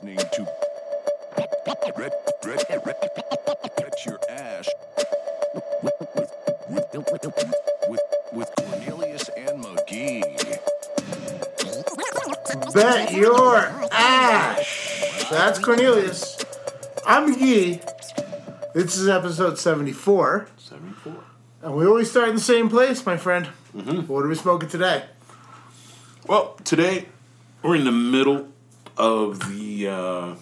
Listening to Red, Red, Red, Get Your Ash with, with, with, with, with Cornelius and McGee. Bet your ash. That's Cornelius. I'm McGee. This is episode 74. 74. And we always start in the same place, my friend. Mm-hmm. What are we smoking today? Well, today we're in the middle of the uh,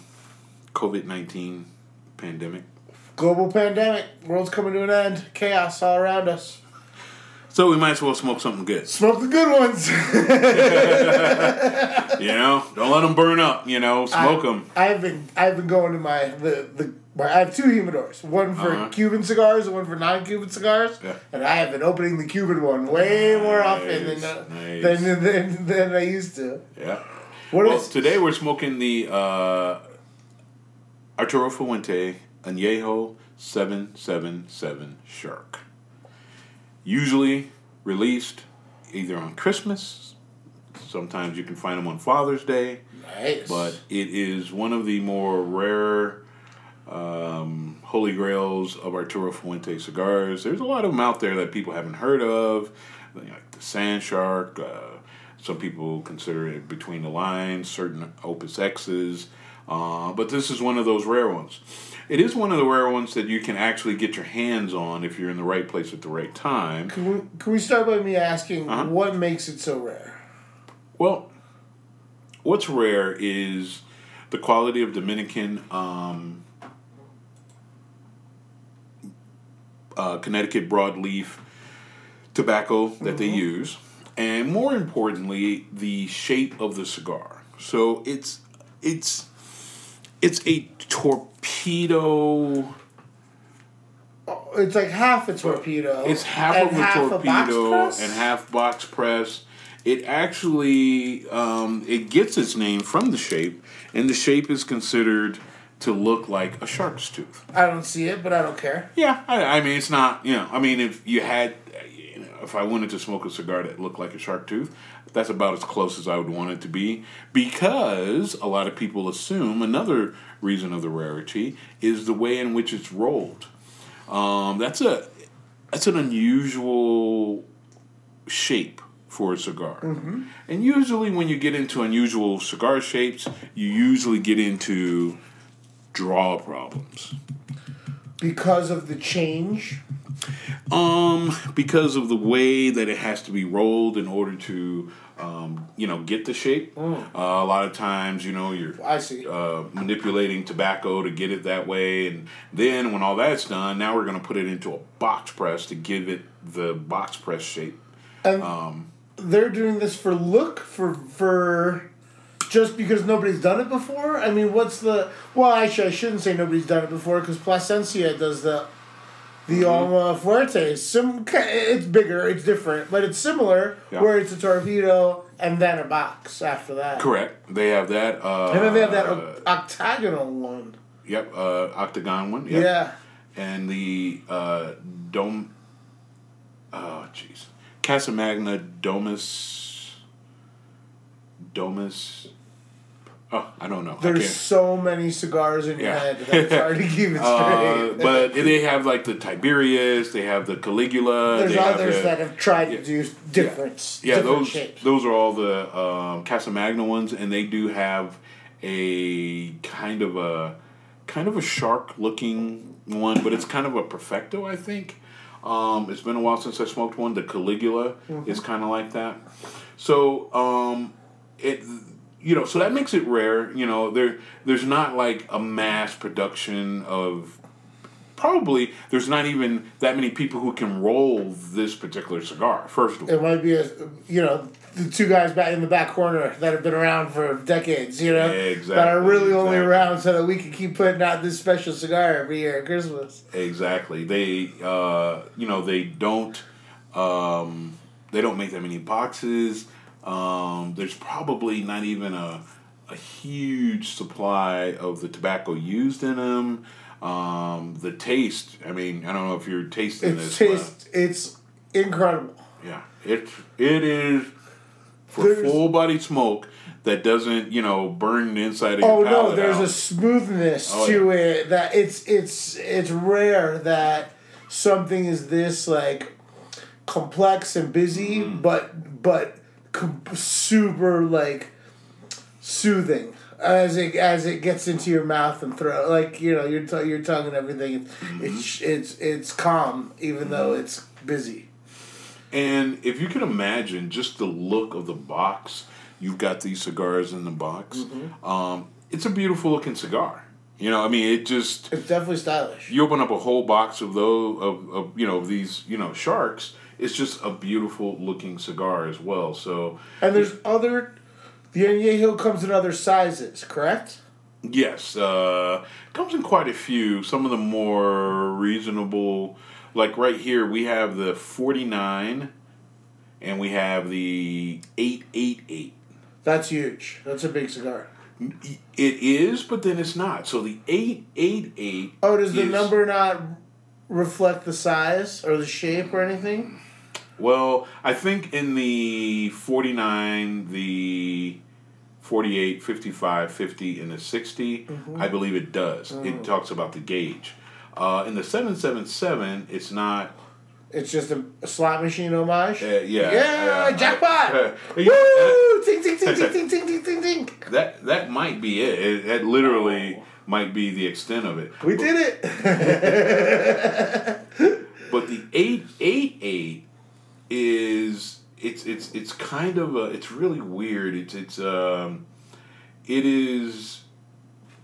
COVID 19 pandemic. Global pandemic. World's coming to an end. Chaos all around us. So we might as well smoke something good. Smoke the good ones. You know, don't let them burn up. You know, smoke them. I've been I've been going to my the the my, I have two humidors, one for Uh-huh. Cuban cigars and one for non-Cuban cigars, Yeah. and I have been opening the Cuban one way more often than, Nice, than, than than I used to. Yeah. What Well, today we're smoking the uh, Arturo Fuente Añejo 777 Shark. Usually released either on Christmas, sometimes you can find them on Father's Day, nice? but it is one of the more rare um, holy grails of Arturo Fuente cigars. There's a lot of them out there that people haven't heard of, like the Sand Shark. Uh, some people consider it between the lines, certain Opus X's. Uh, but this is one of those rare ones. It is one of the rare ones that you can actually get your hands on if you're in the right place at the right time. Can we, can we start by me asking Uh-huh. what makes it so rare? Well, what's rare is the quality of Dominican um, uh, Connecticut broadleaf tobacco that they use, and more importantly, the shape of the cigar. So it's it's it's a torpedo. Oh, It's like half a torpedo. It's half of a half torpedo press? and half box press. It actually um, it gets its name from the shape, and the shape is considered to look like a shark's tooth. I don't see it, but I don't care. Yeah, I, I mean it's not you know I mean if you had if I wanted to smoke a cigar that looked like a shark tooth, that's about as close as I would want it to be because a lot of people assume another reason of the rarity is the way in which it's rolled. Um, that's a that's an unusual shape for a cigar. And usually when you get into unusual cigar shapes, you usually get into draw problems. Because of the change. Um, because of the way that it has to be rolled in order to, um, you know, get the shape. Uh, a lot of times, you know, you're I see. uh, manipulating tobacco to get it that way, and then when all that's done, now we're going to put it into a box press to give it the box press shape. And Um, they're doing this for look for for just because nobody's done it before. I mean, what's the? Well, actually, I shouldn't say nobody's done it before because Plasencia does the the Mm-hmm. Alma Fuerte. Sim, it's bigger, it's different, but it's similar. Yeah. Where it's a torpedo and then a box after that. Correct. They have that. Uh, And then they have that o- octagonal one. Yep, uh, octagon one. Yep. Yeah. and the uh, dome. Oh, jeez, Casamagna Domus. Domus. Oh, I don't know. There's so many cigars in your Yeah. head that it's hard to keep it straight. Uh, but they have like the Tiberius, they have the Caligula. There's they have others the- that have tried yeah. to do different, yeah, different those shapes. those are all the um, Casamagna ones, and they do have a kind of a kind of a shark looking one, but it's kind of a perfecto, I think. Um, it's been a while since I smoked one. The Caligula Mm-hmm. is kind of like that. So um, it you know so that makes it rare. You know there there's not like a mass production of probably there's not even that many people who can roll this particular cigar. First of all, It might be a, you know, the two guys back in the back corner that have been around for decades, you know, Exactly, that are really only around so that we can keep putting out this special cigar every year at Christmas. Exactly. They, uh, you know, they don't, um, they don't make that many boxes. Um, there's probably not even a, a huge supply of the tobacco used in them. Um, the taste. I mean, I don't know if you're tasting It's this. but- taste, it's incredible. yeah, it it is for There's- full body smoke that doesn't, you know, burn the inside of Oh your no, there's out. a smoothness Oh, to it that it's it's it's rare that something is this like complex and busy, Mm-hmm. but but super like soothing as it as it gets into your mouth and throat. Like you know your t- your tongue and everything. Mm-hmm. It's it's it's calm even though it's busy. And if you can imagine just the look of the box, you've got these cigars in the box. Mm-hmm. Um, it's a beautiful looking cigar. You know, I mean, it just It's definitely stylish. you open up a whole box of those of, of you know these you know sharks. It's just a beautiful looking cigar as well. So And there's other. The añejo comes in other sizes, correct? Yes, uh, comes in quite a few. Some of the more reasonable, like right here, we have the forty nine, and we have the eight eight eight. That's huge. That's a big cigar. It is, but then it's not. So the eight eight eight. Oh, does the number not reflect the size or the shape or anything? Well, I think in the forty nine, the 48, 55, 50, and the 60, Mm-hmm. I believe it does. Mm. It talks about the gauge. Uh, in the 777, it's not it's just a, a slot machine homage. Uh, yeah, yeah, yeah, jackpot! Woo! Ting ting ting ting ting ting ting ting. That that might be it. it that literally oh. might be the extent of it. We but, did it. but the eight eight eight is it's it's it's kind of a it's really weird. It's it's um it is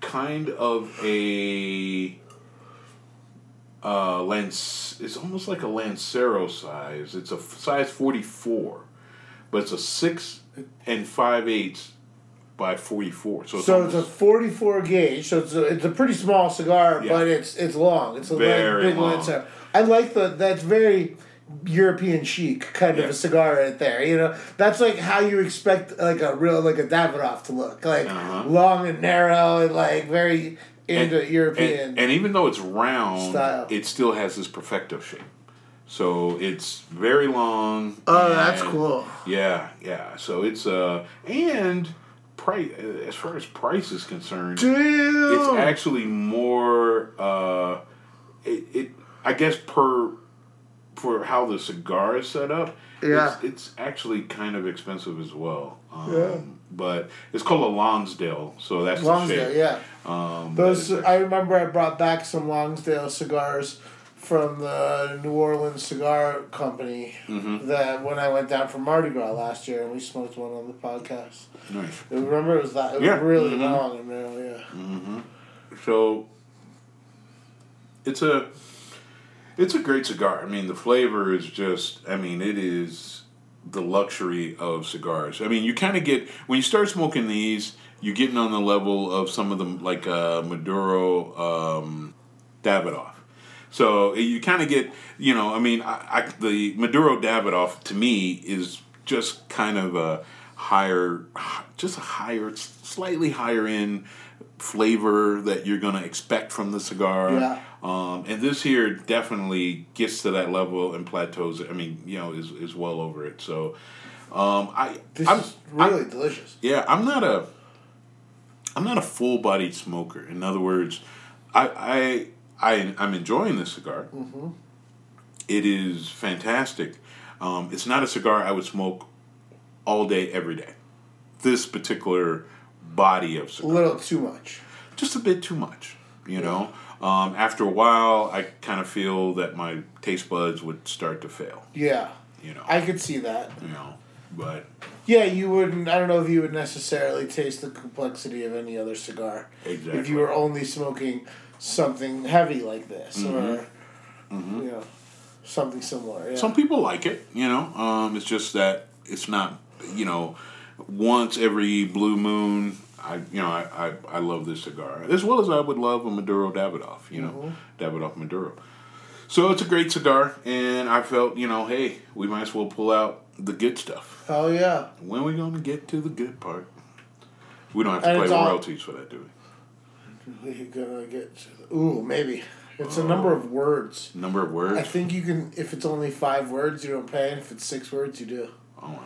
kind of a uh lance it's almost like a lancero size it's a f- size 44 but it's a six and five eighths by 44 so it's, so it's a 44 gauge. So it's a, it's a pretty small cigar, Yeah. but it's it's long. It's a Very big long. Lancer. I like the that's very European chic kind of a cigar right there. You know, that's like how you expect like a real like a Davidoff to look, like Uh-huh. long and narrow and like very into European. And, and even though it's round, Style. it still has this perfecto shape. So it's very long. oh, that's cool. Yeah, yeah. So it's uh and price as far as price is concerned, Damn. it's actually more uh it, it I guess per for how the cigar is set up, Yeah. it's, it's actually kind of expensive as well. Um, Yeah. But it's called a Lonsdale, so that's shape. yeah. Um, Those I remember I brought back some Lonsdale cigars from the New Orleans Cigar Company Mm-hmm. that when I went down for Mardi Gras last year and we smoked one on the podcast. nice. Remember it was that it was Yeah. really Mhm. long and narrow, yeah. Mm-hmm. So it's a it's a great cigar. I mean, the flavor is just I mean, it is the luxury of cigars. I mean, you kind of get when you start smoking these, you're getting on the level of some of them like uh, Maduro um, Davidoff. So you kind of get, you know, I mean, I, I, the Maduro Davidoff to me is just kind of a higher, just a higher, slightly higher end flavor that you're going to expect from the cigar. Yeah. Um, and this here definitely gets to that level and plateaus. I mean, you know, is is well over it. So, um, I This I'm, is really delicious. yeah, I'm not a I'm not a full bodied smoker. In other words, I I, I I'm enjoying this cigar. Mm-hmm. It is fantastic. Um, it's not a cigar I would smoke all day every day. This particular body of A little too much. just a bit too much. You know, um, after a while, I kind of feel that my taste buds would start to fail. Yeah. You know, I could see that. you know, but Yeah, you wouldn't I don't know if you would necessarily taste the complexity of any other cigar. Exactly. If you were only smoking something heavy like this Mm-hmm. or you know something similar. Yeah. Some people like it, you know. Um, it's just that it's not, you know, once every blue moon. I, you know, I, I, I love this cigar as well as I would love a Maduro Davidoff, you know, Davidoff Maduro. So it's a great cigar, and I felt, you know, hey, we might as well pull out the good stuff. oh yeah. When are we going to get to the good part? We don't have to And pay it's all- royalties for that, do we? We're gonna get. Ooh, maybe. It's a number of words. Number of words. I think you can. If it's only five words, you don't pay. And if it's six words, you do. oh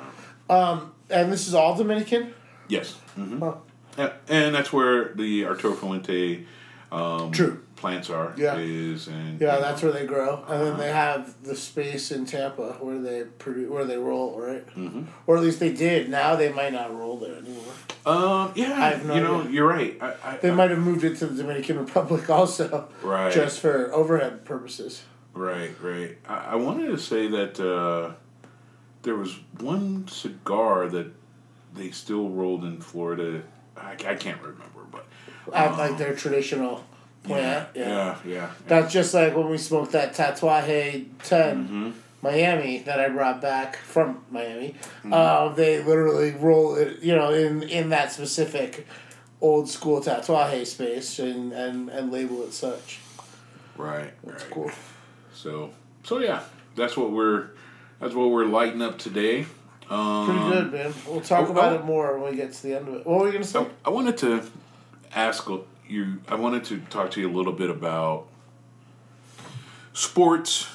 wow. And this is all Dominican. Yes. hmm Huh. And that's where the Arturo Fuente um, True. plants are. Yeah. Is and Yeah, that's where they grow, and then they have the space in Tampa where they produce, where they roll, right? Mm-hmm. Or at least they did. Now they might not roll there anymore. Um. Yeah. No you know, idea. you're right. I, I, They I- might have moved it to the Dominican Republic also, Right. Just for overhead purposes. Right. Right. I, I wanted to say that uh, there was one cigar that they still rolled in Florida. I, I can't remember, but At like their traditional plant. Yeah. yeah, yeah. That's just like when we smoked that Tatuaje 10 Mm-hmm. Miami that I brought back from Miami. Mm-hmm. Uh, they literally roll it, you know, in, in that specific old school Tatuaje space and, and, and label it such. Right. That's right. cool. So so yeah, that's what we're that's what we're lighting up today. Um, Pretty good, man. We'll talk oh, about oh. it more when we get to the end of it. What were you going to say? So I wanted to ask you. I wanted to talk to you a little bit about sports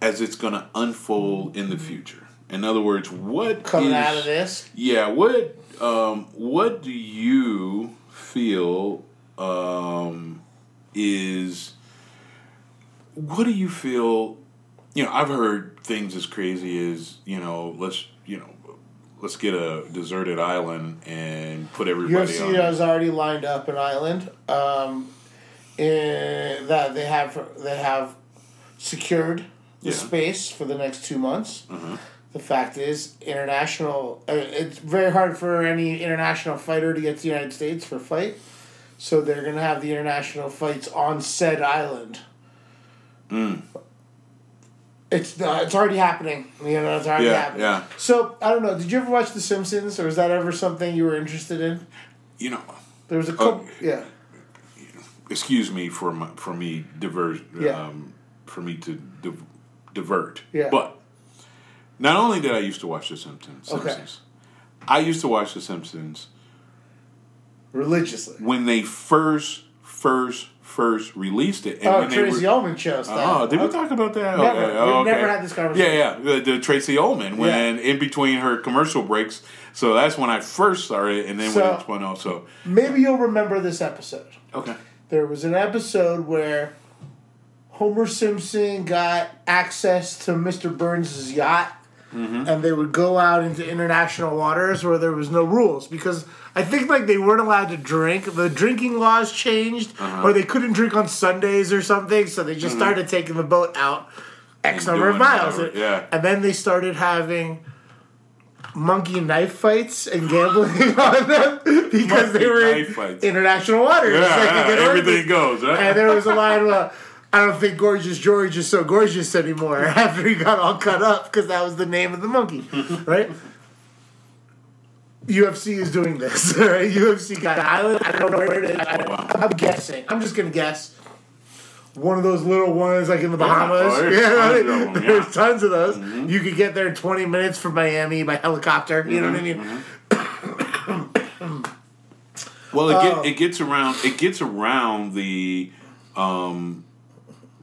as it's going to unfold in the future. In other words, what Coming is- out of this? Yeah, what um, what do you feel um, is? What do you feel? You know, I've heard things as crazy as you know. Let's you know, let's get a deserted island and put everybody UFC on. has already lined up an island um, in, that they have they have secured the Yeah. space for the next two months. Mhm. The fact is, international. Uh, it's very hard for any international fighter to get to the United States for fight, so they're gonna have the international fights on said island. Mm. It's uh, it's already happening. You know, it's already Yeah, happening. yeah. So I don't know. Did you ever watch The Simpsons, or was that ever something you were interested in? You know, There was a couple. Oh. yeah. excuse me for my, for me divert Yeah. um, for me to div- divert. Yeah. But not only did I used to watch The Simpsons, Okay. Simpsons I used to watch The Simpsons religiously. when they first first first released it. And Oh, when Tracey were, Ullman show stuff. Oh, did we talk about that? Never. Okay. We've Oh, never had this conversation. Yeah, yeah. The, the Tracey Ullman when in between her commercial breaks. So that's when I first started, and then when So- it spun out. So Maybe you'll remember this episode. okay. There was an episode where Homer Simpson got access to Mr. Burns' yacht. Mm-hmm. And they would go out into international waters where there was no rules because I think like they weren't allowed to drink. The drinking laws changed, Uh-huh. or they couldn't drink on Sundays or something. So they just started taking the boat out X Mm-hmm. And number of miles. whatever, yeah. And then they started having monkey knife fights and gambling on them because they were in fights. international waters. Yeah, like yeah, everything goes. Right? And there was a line of, I don't think Gorgeous George is so gorgeous anymore after he got all cut up because that was the name of the monkey, right? UFC is doing this. Right? UFC got an island. I don't know where it is. I, I'm guessing. I'm just gonna guess. One of those little ones, like in the Bahamas. oh, there's yeah, tons of there's yeah. Mm-hmm. tons of those. You could get there in 20 minutes from Miami by helicopter. You know what I mean? Mm-hmm. Well, it, get, it gets around. It gets around the um,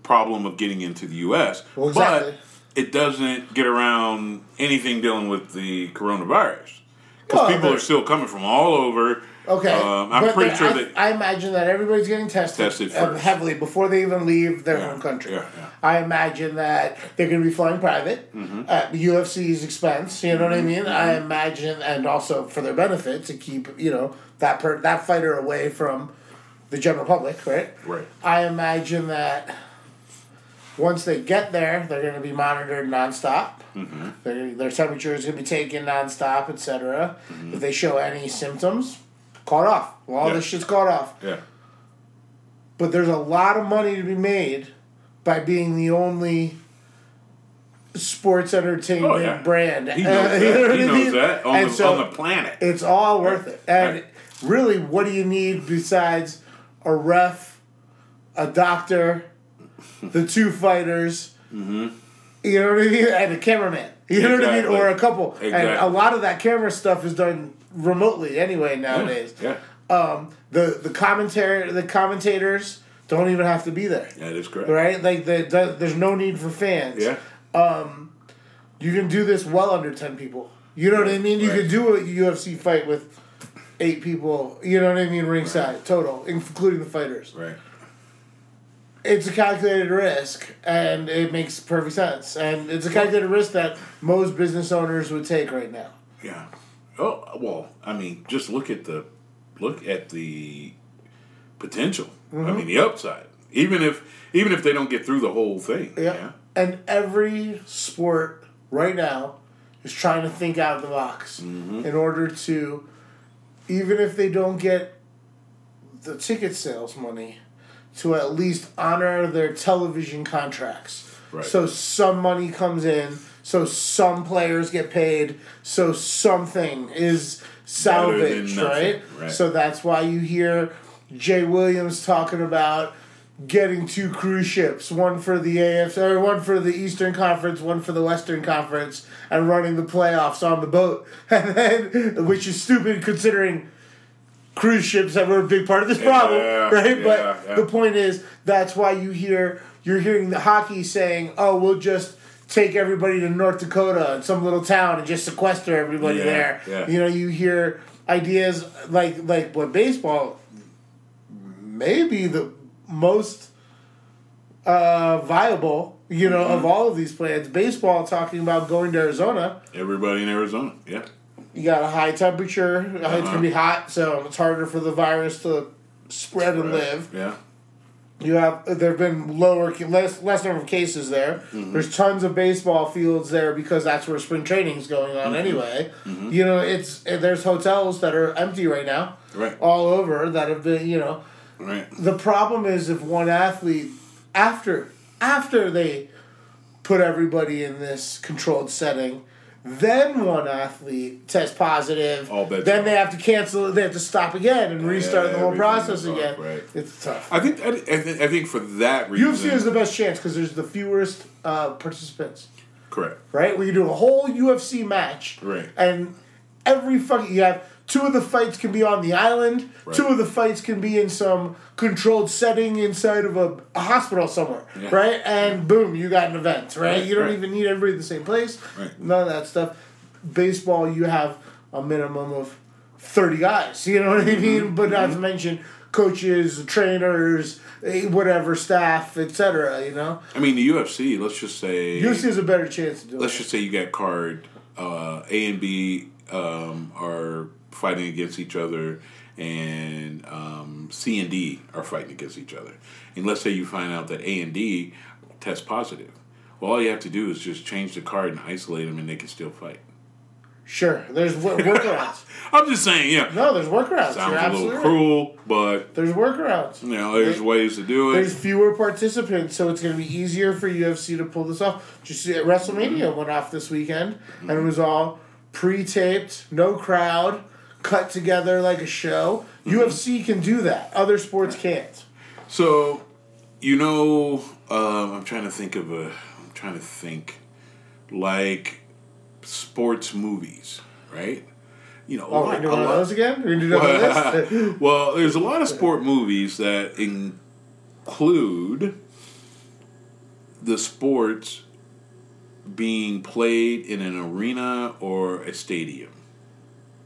problem of getting into the U.S. Well, exactly. But it doesn't get around anything dealing with the coronavirus because Well, people are still coming from all over. Okay, um, I'm but pretty sure I, that I imagine that everybody's getting tested, Tested heavily before they even leave their Yeah, home country. yeah, yeah. I imagine that they're going to be flying private Mm-hmm. at the UFC's expense. You know what I mean? I imagine, and also for their benefit to keep you know that per, that fighter away from the general public, right? right. I imagine that once they get there, they're going to be monitored nonstop. Mm-hmm. Their, their temperature is going to be taken nonstop, etc. If they show any symptoms, caught off. Well, all Yeah. this shit's caught off. Yeah. but there's a lot of money to be made by being the only sports entertainment Oh, yeah. brand. He knows Uh, that. you know he I knows mean? that on, the, so on the planet. It's all worth Right. it. And Right. really, what do you need besides a ref, a doctor, the two fighters? Mm-hmm. You know what I mean? And a cameraman. You know what I mean? Or a couple. And a lot of that camera stuff is done remotely anyway nowadays. Yeah, Um, the the commentary the commentators don't even have to be there. that is correct. Right? Like the, the, there's no need for fans. Yeah, You can do this well under ten people. You know what I mean? You Right. could do a UFC fight with eight people. You know what I mean? Ringside total, including the fighters. right. It's a calculated risk, and it makes perfect sense. And it's a calculated risk that most business owners would take right now. Yeah. Oh well, I mean, just look at the look at the potential. Mm-hmm. I mean, the upside. Even if even if they don't get through the whole thing. Yeah. And every sport right now is trying to think out of the box Mm-hmm. in order to, even if they don't get the ticket sales money, to at least honor their television contracts. Right. So some money comes in, so some players get paid, so something is salvaged, right? right. So that's why you hear Jay Williams talking about getting two cruise ships, one for the AFC or one for the Eastern Conference, one for the Western Conference, and running the playoffs on the boat. And then which is stupid considering cruise ships that were a big part of this problem, Yeah, right? yeah, but yeah. the point is that's why you hear you're hearing the hockey saying, "Oh, we'll just take everybody to North Dakota and some little town and just sequester everybody there." yeah. You know, you hear ideas like like what baseball maybe the most uh, viable, you know, Mm-hmm. of all of these plans. Baseball talking about going to Arizona. Everybody in Arizona. Yeah. You got a high temperature. It's Uh-huh. gonna be hot, so it's harder for the virus to spread and live. Yeah. You have there have been lower less less number of cases there. Mm-hmm. There's tons of baseball fields there because that's where spring training is going Mm-hmm. on anyway. You know, it's there's hotels that are empty right now, Right. all over that have been you know. Right. The problem is if one athlete after after they put everybody in this controlled setting, then one athlete tests positive. All bets then they have to cancel. They have to stop again and restart the whole process again. right. It's tough. I think I, think, I think for that reason. UFC is the best chance because there's the fewest uh, participants. correct. Right, where you do a whole UFC match, Right. And every fucking you have two of the fights can be on the island. Right. Two of the fights can be in some controlled setting inside of a, a hospital somewhere, Yeah. right? And boom, you got an event, right? Right, You don't right. even need everybody in the same place. Right. None of that stuff. Baseball, you have a minimum of thirty guys. You know what I mean? But not to mention coaches, trainers, eh, whatever staff, etc. You know, I mean, the UFC. Let's just say. UFC has a better chance to do it. let's just say you got card uh, A and B um, are fighting against each other, and um, C and D are fighting against each other. And let's say you find out that A and D test positive. Well, all you have to do is just change the card and isolate them, and they can still fight. Sure, there's workarounds. I'm just saying, yeah, no, there's workarounds. sounds You're a little right. cruel, but There's workarounds. you know, there's ways to do it. There's fewer participants, so it's going to be easier for UFC to pull this off. Just see, WrestleMania went off this weekend, and it was all pre-taped, no crowd, cut together like a show. UFC can do that. Other sports can't. So, you know, um, I'm trying to think of a. I'm trying to think, like sports movies, right? You know, Oh, lot- we're doing one of those again? We're doing list? well, there's a lot of sport movies that include the sports being played in an arena or a stadium.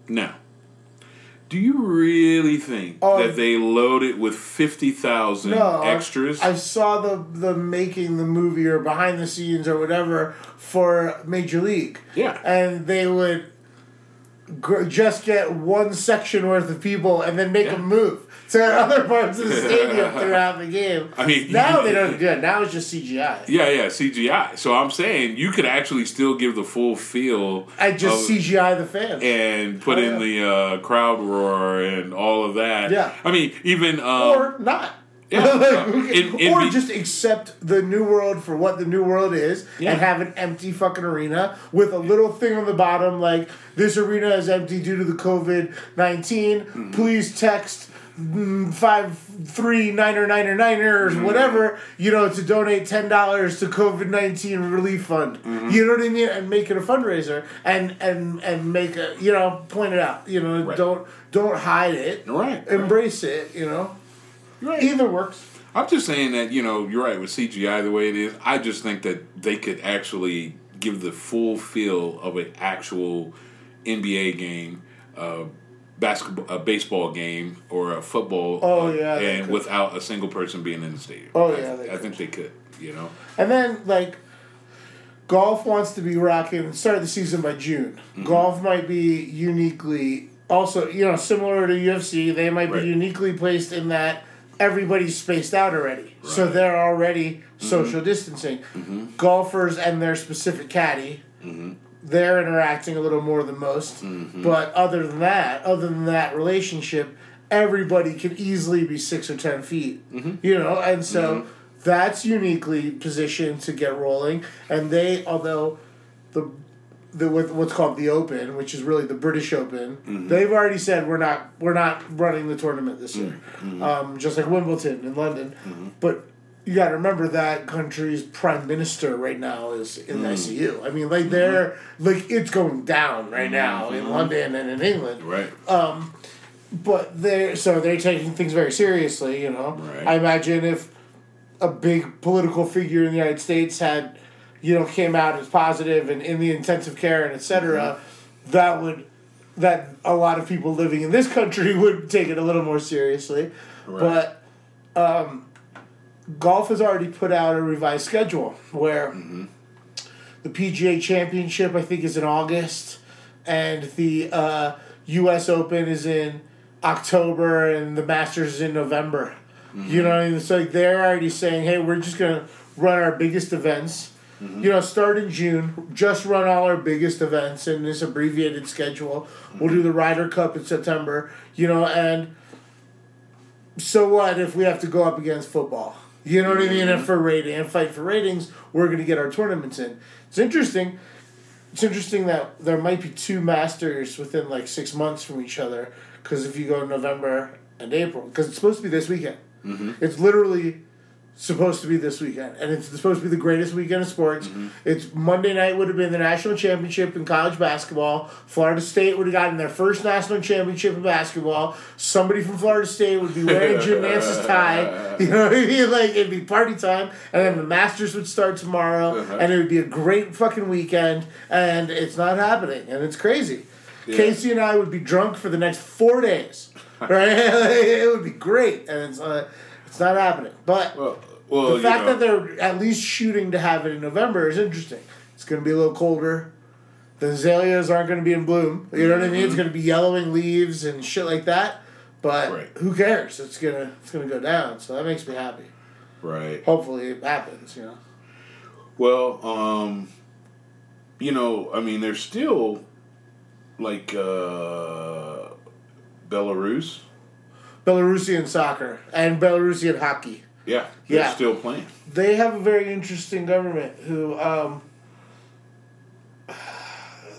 Now, do you really think Oh, that um, they loaded it with 50,000 No, extras? I saw the the making the movie or behind the scenes or whatever for Major League. Yeah. and they would gr- just get one section worth of people and then make Yeah. them move to other parts of the stadium throughout the game. I mean- now they don't do it. Now it's just CGI. yeah, yeah, CGI. So I'm saying you could actually still give the full feel I just of- CGI the fans. and put Oh, in yeah. the uh, crowd roar and all of that. Yeah. I mean, even um, or not. Yeah. Like, who ca- It- it'd or be- just accept the new world for what the new world is Yeah. and have an empty fucking arena with a little thing on the bottom like this arena is empty due to the COVID 19. Mm-hmm. Please text five three niner niner niners Mm-hmm. whatever you know to donate ten dollars to COVID nineteen relief fund. Mm-hmm. You know what I mean? And make it a fundraiser and and and make a you know point it out. You know Right. don't don't hide it. Right, right. Embrace it. You know. Right. Either works. I'm just saying that you know you're right with CGI the way it is. I just think that they could actually give the full feel of an actual NBA game, uh, basketball, a baseball game, or a football. Oh, uh, yeah, and without a single person being in the stadium. Oh, I, yeah, they I think they could. You know. And then like golf wants to be rocking and start the season by June. Mm-hmm. Golf might be uniquely also, you know, similar to UFC, they might Right. be uniquely placed in that everybody's spaced out already. So Right. Mm-hmm. they're already social distancing. Golfers and their specific caddy Mm-hmm. They're interacting a little more than most. Mm-hmm. But other than that, other than that relationship, everybody can easily be six or ten feet. Mm-hmm. You know, and so mm-hmm. that's uniquely positioned to get rolling. And they, although the the with what's called the Open, which is really the British Open, they've already said we're not we're not running the tournament this year, um, just like Wimbledon in London. But you got to remember that country's prime minister right now is in hmm. the ICU. I mean, like they're mm-hmm. like it's going down right mm-hmm. now in mm-hmm. London and in England Right. Um, but they're so they're taking things very seriously. You know, Right. I imagine if a big political figure in the United States had, you know, came out as positive and in the intensive care and etc., that would that a lot of people living in this country would take it a little more seriously. Right. But um, golf has already put out a revised schedule where mm-hmm. the PGA Championship I think is in August, and the uh, U.S. Open is in October, and the Masters is in November. You mm-hmm. know, what I mean? it's like they're already saying, "Hey, we're just gonna run our biggest events." Mm-hmm. You know, start in June. Just run all our biggest events in this abbreviated schedule. We'll do the Ryder Cup in September. You know, and so what if we have to go up against football? You know what I mean? And for rating and fight for ratings, we're going to get our tournaments in. It's interesting. It's interesting that there might be two masters within like six months from each other. Because if you go November and April, because it's supposed to be this weekend. Mm-hmm. It's literally supposed to be this weekend, and it's supposed to be the greatest weekend of sports. It's Monday night would have been the national championship in college basketball. Florida State would have gotten their first national championship in basketball. Somebody from Florida State would be wearing Jim Nantz's tie. You know what I mean? Like it'd be party time, and then the Masters would start tomorrow, and it would be a great fucking weekend. And it's not happening, and it's crazy. Casey and I would be drunk for the next four days. Right? it would be great, and it's uh, it's not happening. But Well, well, the fact know, that they're at least shooting to have it in November is interesting. It's going to be a little colder. The azaleas aren't going to be in bloom. You know what I mean? It's going to be yellowing leaves and shit like that. But Right. who cares? It's gonna it's gonna go down. So that makes me happy. right. Hopefully it happens. You know. Well, um, you know, I mean, there's still like uh, Belarus. Belarusian soccer and Belarusian hockey. Yeah, they're Yeah. still playing. They have a very interesting government who um,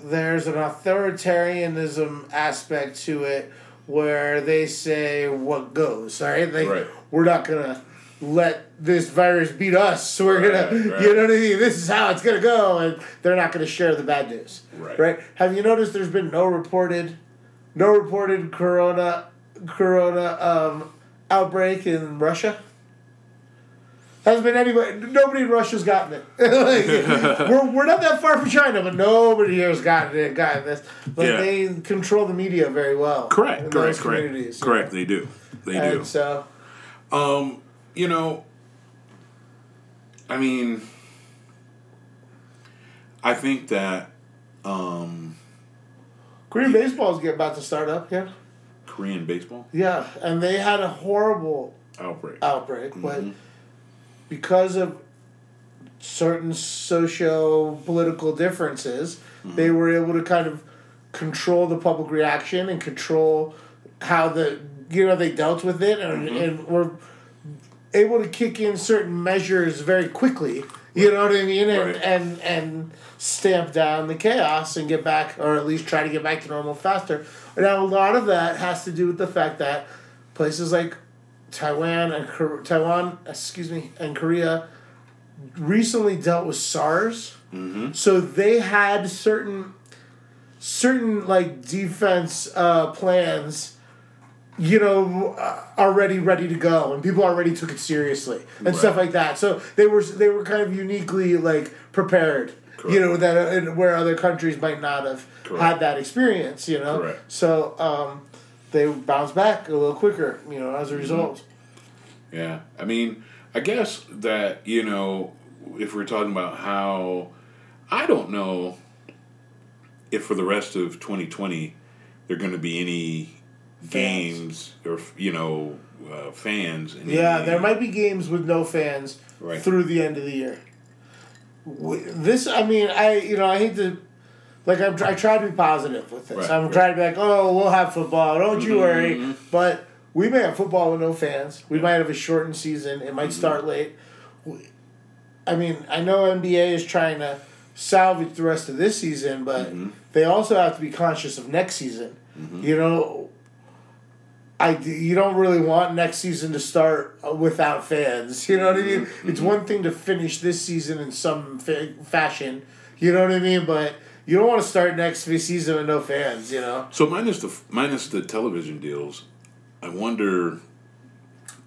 there's an authoritarianism aspect to it where they say what goes. Right, like Right. we're not gonna let this virus beat us. So we're Right, gonna, right. you know what I mean. This is how it's gonna go, and they're not gonna share the bad news. Right. Right. Have you noticed there's been no reported, no reported corona, corona um, outbreak in Russia? Hasn't been anybody. Nobody in Russia's gotten it. like, we're, we're not that far from China, but nobody here has gotten it. Gotten this. But Yeah. they control the media very well. Correct, correct, correct. communities, Correct, know. they do. They And do. so Um, you know, I mean, I think that um, Korean baseball is about to start up. Yeah, Korean baseball yeah, and they had a horrible outbreak. outbreak, but Mm-hmm. because of certain socio political differences, Mm-hmm. they were able to kind of control the public reaction and control how the you know they dealt with it and Mm-hmm. and were able to kick in certain measures very quickly. You know what I mean? And Right. and and stamp down the chaos and get back, or at least try to get back to normal faster. Now a lot of that has to do with the fact that places like Taiwan and Taiwan, excuse me, and Korea recently dealt with SARS. So they had certain certain like defense uh, plans, you know, uh, already ready to go, and people already took it seriously and stuff like that. So they were they were kind of uniquely like prepared. Correct. You know that uh, where other countries might not have Correct. had that experience. You know, Correct. so um, they bounce back a little quicker. You know, as a result. Yeah, I mean, I guess that you know, if we're talking about how, I don't know if for the rest of 2020 there are going to be any games or you know uh, fans. Yeah, any- there might be games with no fans Right. through the end of the year. This, I mean, I you know I hate to, like I'm, I try to be positive with this. Right, I'm right. trying to be like, oh, we'll have football. Don't you worry. Mm-hmm. But we may have football with no fans. We might have a shortened season. It Mm-hmm. might start late. I mean, I know NBA is trying to salvage the rest of this season, but Mm-hmm. they also have to be conscious of next season. You know, I you don't really want next season to start uh, without fans. You know what I mean? It's one thing to finish this season in some fa- fashion. You know what I mean? But you don't want to start next season with no fans. You know? So minus the minus the television deals, I wonder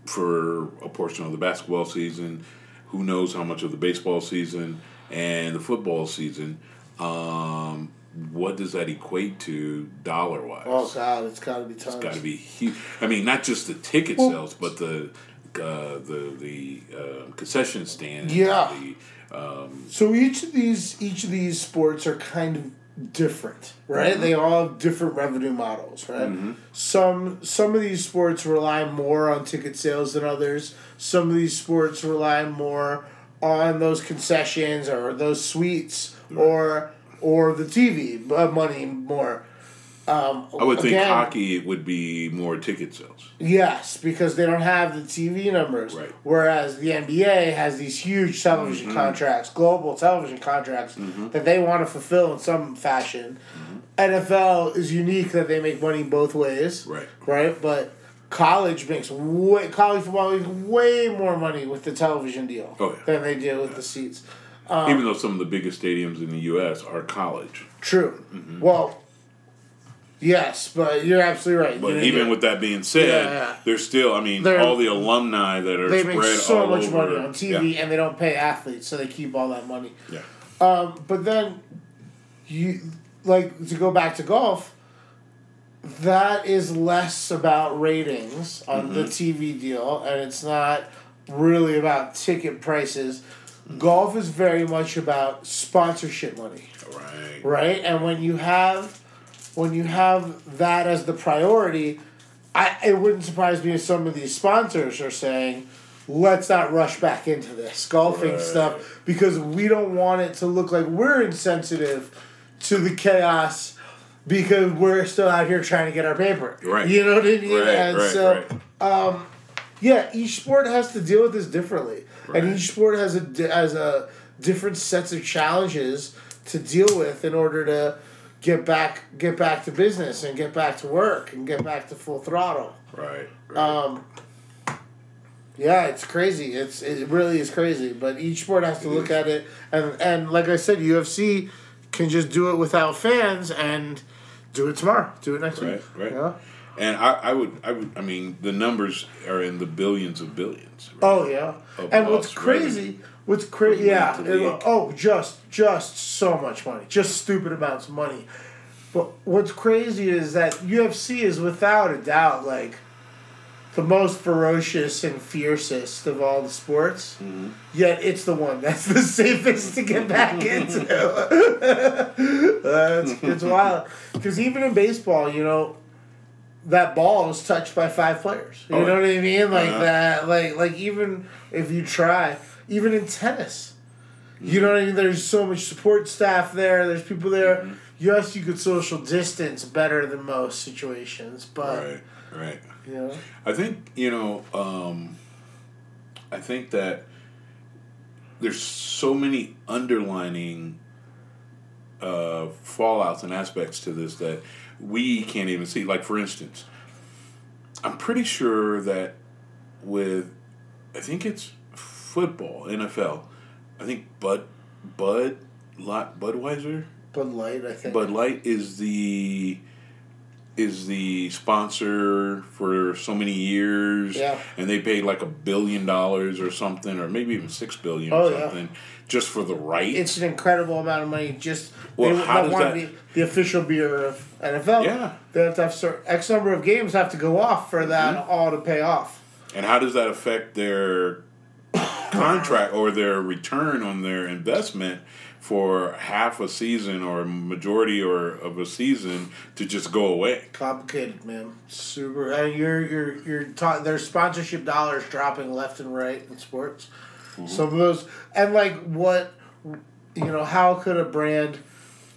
for a portion of the basketball season, who knows how much of the baseball season and the football season. Um, what does that equate to dollar wise? Oh God, it's got to be tons. It's got to be huge. I mean, not just the ticket Well- sales, but the uh, the the uh, concession stand. Yeah. The, um, So each of these each of these sports are kind of different, right? They all have different revenue models, right? Some some of these sports rely more on ticket sales than others. Some of these sports rely more on those concessions or those suites or or the TV uh, money more. Um, I would think hockey would be more ticket sales. Yes, because they don't have the TV numbers. Right. Whereas the NBA has these huge television Mm-hmm. contracts, global television contracts that they want to fulfill in some fashion. NFL is unique that they make money both ways. Right. Right, but college makes way college football makes way more money with the television deal Oh, yeah. than they do with the seats. Even though some of the biggest stadiums in the U.S. are college. True. Mm-hmm. Well. Yes, but you're absolutely right. But You know, even with that being said, Yeah, yeah. there's still, I mean, They're- all the alumni that are they spread make so all much over. money on TV Yeah. and they don't pay athletes, so they keep all that money. yeah. Um, but then, you like to go back to golf. That is less about ratings on the TV deal, and it's not really about ticket prices. Golf is very much about sponsorship money Right. right? And when you have when you have that as the priority, I it wouldn't surprise me if some of these sponsors are saying, let's not rush back into this golfing Right. stuff because we don't want it to look like we're insensitive to the chaos because we're still out here trying to get our paper. Right. You know what I mean? Right, and right, so right. Um, yeah, each sport has to deal with this differently, Right. and each sport has a has a different sets of challenges to deal with in order to get back get back to business and get back to work and get back to full throttle. Right. right. Um, yeah, it's crazy. It's it really is crazy. But each sport has to look at it, and and like I said, UFC can just do it without fans and do it tomorrow. Do it next Right, week. right. Yeah. And I, I would, I would, I mean, the numbers are in the billions of billions. right? Oh yeah, Of and what's crazy, what's crazy, yeah, it- oh, just just so much money, just stupid amounts of money. But what's crazy is that UFC is without a doubt like the most ferocious and fiercest of all the sports. Mm-hmm. Yet it's the one that's the safest to get back into. That's it's wild because even in baseball, you know, that ball is touched by five players. You Oh, know what I mean? Like Uh-huh. that. Like like even if you try, even in tennis, you know what I mean. There's so much support staff there. There's people there. Mm-hmm. Yes, you could social distance better than most situations, but Right. Right. you know, I think you know. Um, I think that there's so many underlining uh, fallouts and aspects to this that we can't even see. Like for instance, I'm pretty sure that with I think it's football, NFL. I think Bud Bud Lot Budweiser Bud Light, I think. Bud Light is the is the sponsor for so many years. Yeah. And they paid like a billion dollars or something, or maybe even six billion Oh, or yeah. something, just for the right. it's an incredible amount of money. Just Well, they how does want that- to be the official beer of NFL. Yeah. they have to have cer- X number of games have to go off for that Mm-hmm. all to pay off. and how does that affect their contract or their return on their investment for half a season or majority or of a season to just go away? Complicated, man. Super. And you're you're you're ta- there's sponsorship dollars dropping left and right in sports. Mm-hmm. Some of those and like what you know, how could a brand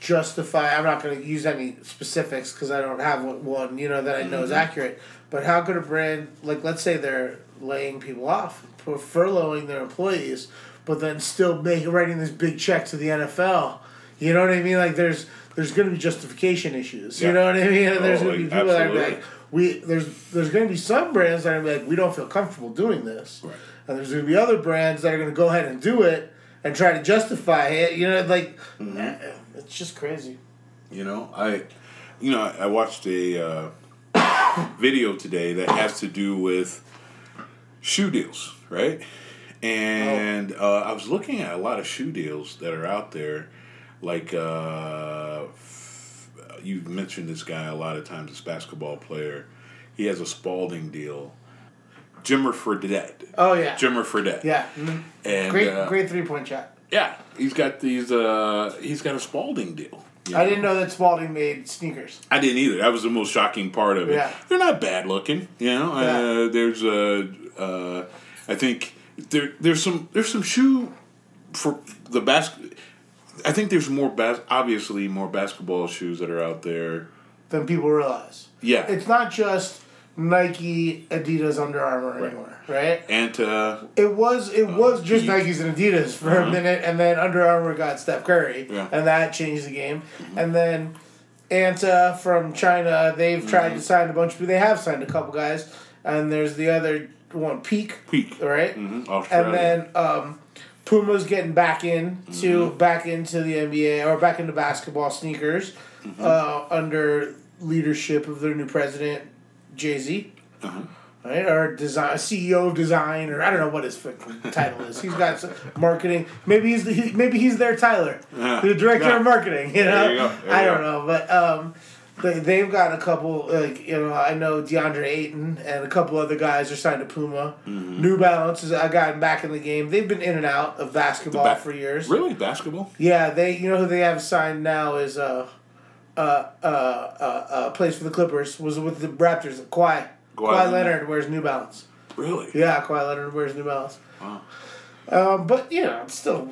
justify? I'm not going to use any specifics because I don't have one- you know that I know is mm-hmm. accurate. But how could a brand like let's say they're laying people off, for furloughing their employees, but then still making writing this big check to the NFL? You know what I mean? Like there's there's going to be justification issues. You know what I mean? And there's Oh, going to be people that are like, we there's there's going to be some brands that are like, we don't feel comfortable doing this, Right. and there's going to be other brands that are going to go ahead and do it and try to justify it. You know, like eh, it's just crazy. You know, I, you know, I watched a uh, video today that has to do with shoe deals, right? And uh, I was looking at a lot of shoe deals that are out there, like uh, f- you mentioned this guy a lot of times. This basketball player, he has a Spalding deal. Jimmer Fredette. Oh yeah, Jimmer Fredette. yeah, mhm. And great uh, great three point shot. Yeah, he's got these. Uh, he's got a Spalding deal. you I didn't know that Spalding made sneakers. I didn't either. That was the most shocking part of it. Yeah. They're not bad looking, you know. Uh, there's a, uh, I think there there's some there's some shoe for the basket. I think there's more bas- obviously more basketball shoes that are out there. than people realize. Yeah. It's not just Nike, Adidas, Under Armour anymore, right? Anta, It was it was just Peak. Nikes and Adidas for a minute, and then Under Armour got Steph Curry, Yeah. and that changed the game. And then Anta from China, they've tried to sign a bunch of. They have signed a couple guys, and there's the other one, Peak, Peak, right? Mhm, And then um, Puma's getting back into back into the NBA or back into basketball sneakers uh, under leadership of their new president Jay Z. Right, or design CEO of design, or I don't know what his fucking title is. He's got some marketing. Maybe he's the, he, maybe he's their Tyler, Yeah. the director Yeah. of marketing. You know, you I don't know, but um, they they've got a couple. Like you know, I know DeAndre Ayton and a couple other guys are signed to Puma. Mm-hmm. New Balance is I got back in the game. They've been in and out of basketball Ba- for years. Really, basketball? Yeah, they you know who they have signed now is uh uh uh uh, uh plays for the Clippers was with the Raptors. Kawhi. Kawhi Kawhi Leonard. Wears New Balance. Really? Yeah, Kawhi Leonard wears New Balance. Wow. Um, but you know, it's still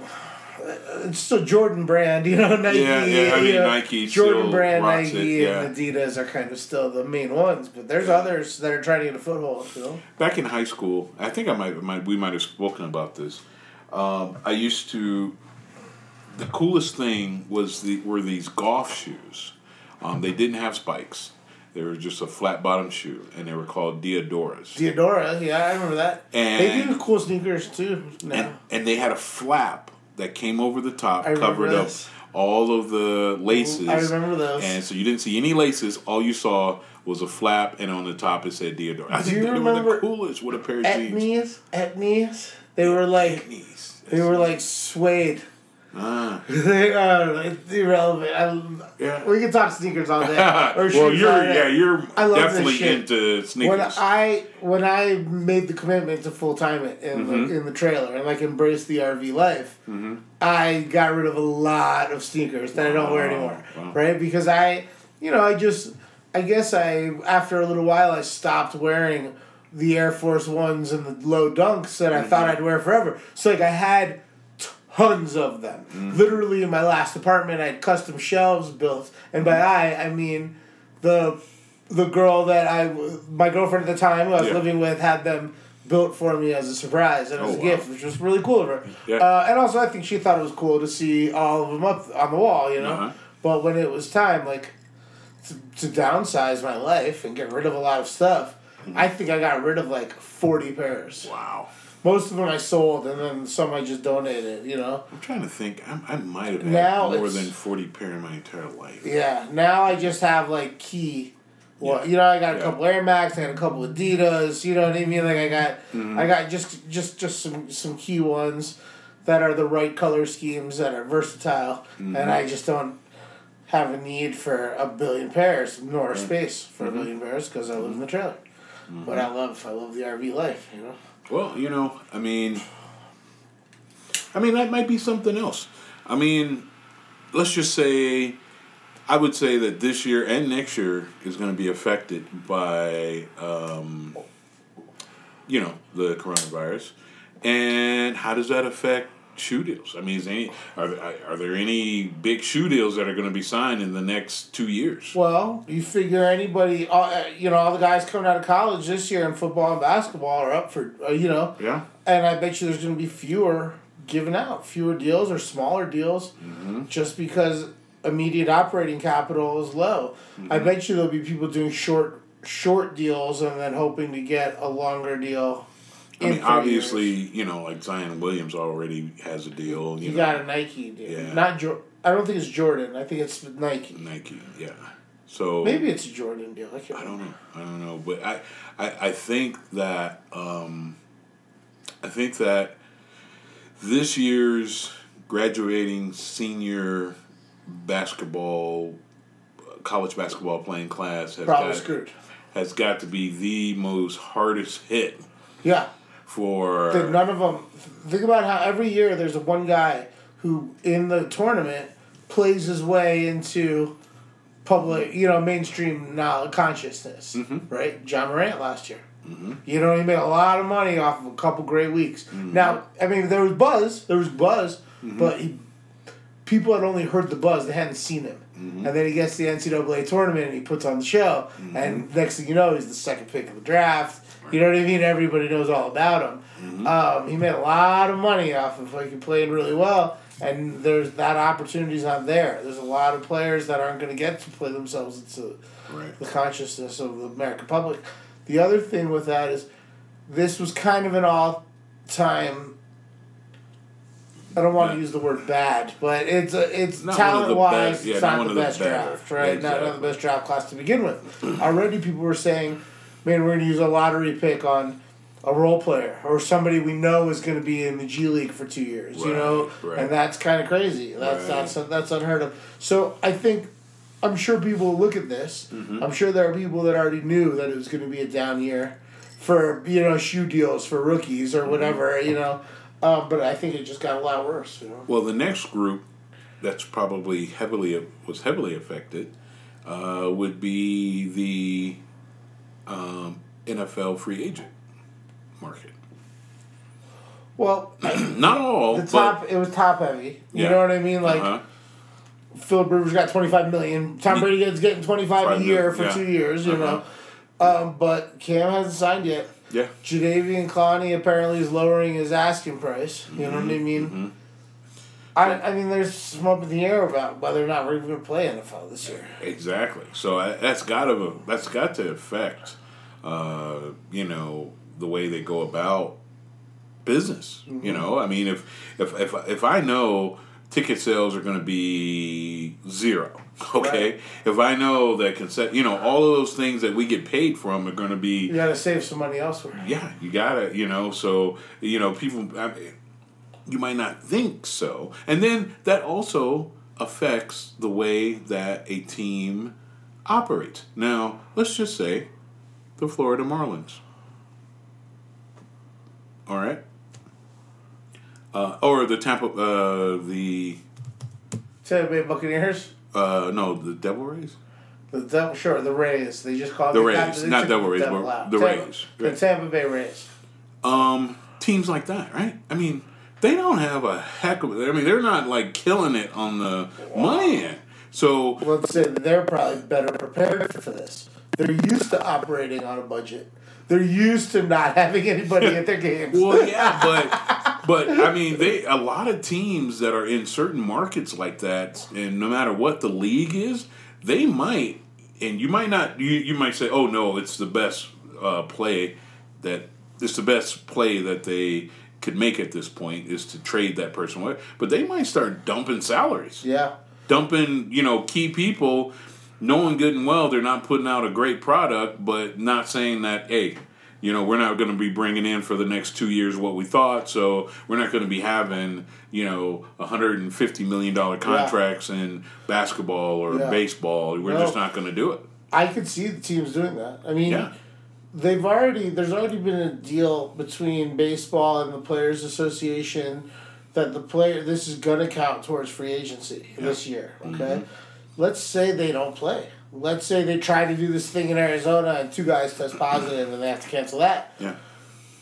it's still Jordan brand. You know, Nike. Yeah, yeah, I mean, know, Nike Jordan still brand, Nike, it, and Adidas are kind of still the main ones. But there's others that are trying to get a foothold. You know. back in high school, I think I might, might we might have spoken about this. Um, I used to. The coolest thing was the were these golf shoes. Um, they didn't have spikes. They were just a flat bottom shoe, and they were called Diadoras. Theodora, yeah, I remember that. they And- do cool sneakers too. Now. and and they had a flap that came over the top, I covered up this. all of the laces. I remember those. And so you didn't see any laces. All you saw was a flap, and on the top it said Diadora. I Do think you they were the coolest with a pair of jeans. Etnies, etnies. They were like Knees. they were like suede. Ah. they are it's irrelevant. I, Yeah. We can talk sneakers all day. Or well, you're yeah, you're I love definitely into when sneakers. I when I made the commitment to full time it in Mm-hmm. the in the trailer and like embrace the RV life, I got rid of a lot of sneakers that I don't wear anymore. wow. Right? Because I you know, I just I guess I after a little while I stopped wearing the Air Force Ones and the low dunks that I Mm-hmm. thought I'd wear forever. So like I had tons of them. Mm-hmm. Literally in my last apartment I had custom shelves built. And by I I mean the the girl that I, my girlfriend at the time who I was Yeah. living with, had them built for me as a surprise and as Oh, a wow. gift, which was really cool of her. Yeah. Uh, and also, I think she thought it was cool to see all of them up on the wall, you know. Uh-huh. But when it was time, like to, to downsize my life and get rid of a lot of stuff, Mm-hmm. I think I got rid of like forty pairs. Wow. Most of them I sold, and then some I just donated. You know. I'm trying to think. I'm, I might have had Now more than 40 pair in my entire life. Yeah. Now I just have like key. Well, Yeah. you know, I got a Yeah. couple Air Max, I got a couple Adidas. You know what I mean? Like I got, Mm-hmm. I got just just just some some key ones that are the right color schemes that are versatile, Mm-hmm. and I just don't have a need for a billion pairs nor space for Mm-hmm. a billion pairs because I live in the trailer. But I love I love the RV life. You know. Well, you know, I mean, I mean that might be something else. I mean, let's just say, I would say that this year and next year is going to be affected by, um, you know, the coronavirus, and how does that affect shoe deals? I mean, is any are are there any big shoe deals that are going to be signed in the next two years? Well, you figure anybody, uh, you know, all the guys coming out of college this year in football and basketball are up for, uh, you know, Yeah. and I bet you there's going to be fewer given out, fewer deals or smaller deals, Mm-hmm. just because immediate operating capital is low. Mm-hmm. I bet you there'll be people doing short short deals and then hoping to get a longer deal. I mean, obviously, years. you know, like Zion Williams already has a deal. You, you know, got a Nike deal, Yeah. not Jor- I don't think it's Jordan. I think it's Nike. Nike, yeah. So Maybe it's a Jordan deal. I, can't I don't know. I don't know, but I, I, I think that um, I think that this year's graduating senior basketball, college basketball playing class has Probably got, screwed. has got to be the most hardest hit Yeah. For that none of them think about how every year there's one guy who in the tournament plays his way into public you know mainstream knowledge consciousness mm-hmm. right? Ja Morant last year. Mm-hmm. You know he made a lot of money off of a couple great weeks. Mm-hmm. Now i mean there was buzz there was buzz but he, people had only heard the buzz they hadn't seen him. And then he gets the ncaa tournament and he puts on the show. And next thing you know he's the second pick of the draft you know what i mean everybody knows all about him um, he made a lot of money off of like playing really well and there's that opportunity's not there there's a lot of players that aren't going to get to play themselves into right. the consciousness of the American public. The other thing with that is this was kind of an all time I don't want to use the word bad, but it's a, it's Not talent wise, best- yeah, it's not not, one the best draft, right? Not, not Exactly. the best draft class to begin with. Already, people were saying, "Man, we're going to use a lottery pick on a role player or somebody we know is going to be in the G League for two years." you know, Right, right. and that's kind of crazy. That's Right. that's that's unheard of. So I think I'm sure people will look at this. Mm-hmm. I'm sure there are people that already knew that it was going to be a down year for you know shoe deals for rookies Mm-hmm. or whatever you know. Um, but I think it just got a lot worse. You know. Well, the next group that's probably heavily was heavily affected uh, would be the um, NFL free agent market. Well, Not all, the but top it was top heavy. You Yeah. know what I mean? Like uh-huh. Philip Rivers got 25 million. Tom Brady gets getting 25 a year for yeah. two years. You Uh-huh. know. Um, but Cam hasn't signed yet. yeah, Jadeveon Clowney apparently is lowering his asking price. You know what I mean? I, I mean, there's some up in the air about whether or not we're even going to play NFL this year. exactly. So that's got to that's got to affect, uh, you know, the way they go about business. Mm-hmm. You know, I mean, if if if if I know ticket sales are going to be zero, okay, Right. if I know that consent, you know, all of those things that we get paid from are going to be You got to save some money elsewhere. yeah, you gotta, you know, so, you know, people, I mean, you might not think so. And then that also affects the way that a team operates. Now, let's just say the Florida Marlins. All right? Uh, or the Tampa, uh, the, Tampa Bay Buccaneers. uh, no, the Devil Rays? The devil, sure, the Rays. They just call The Rays, not took Devil Rays, devil but out. the Tampa- Rays, The. Tampa Bay Rays. um, teams like that, right? I mean, they don't have a heck of. I mean, they're not like killing it on the money end. So Let's say they're probably better prepared for this. They're used to operating on a budget. they're used to not having anybody at their games. Well, yeah, but but I mean, they a lot of teams that are in certain markets like that, and no matter what the league is, they might, and you might not. You you might say, "Oh no, it's the best uh, play that it's the best play that they could make at this point is to trade that person away." But they might start dumping salaries, yeah. dumping you know key people, knowing good and well they're not putting out a great product, but not saying that hey. You know, we're not going to be bringing in for the next two years what we thought, so we're not going to be having you know 150 million dollar contracts in basketball or Yeah. baseball. We're No. just not going to do it. I could see the teams doing that. I mean, Yeah. They've already there's already been a deal between baseball and the players association that the player this is going to count towards free agency this year okay Mm-hmm. let's say they don't play let's say they try to do this thing in arizona and two guys test positive and they have to cancel that Yeah,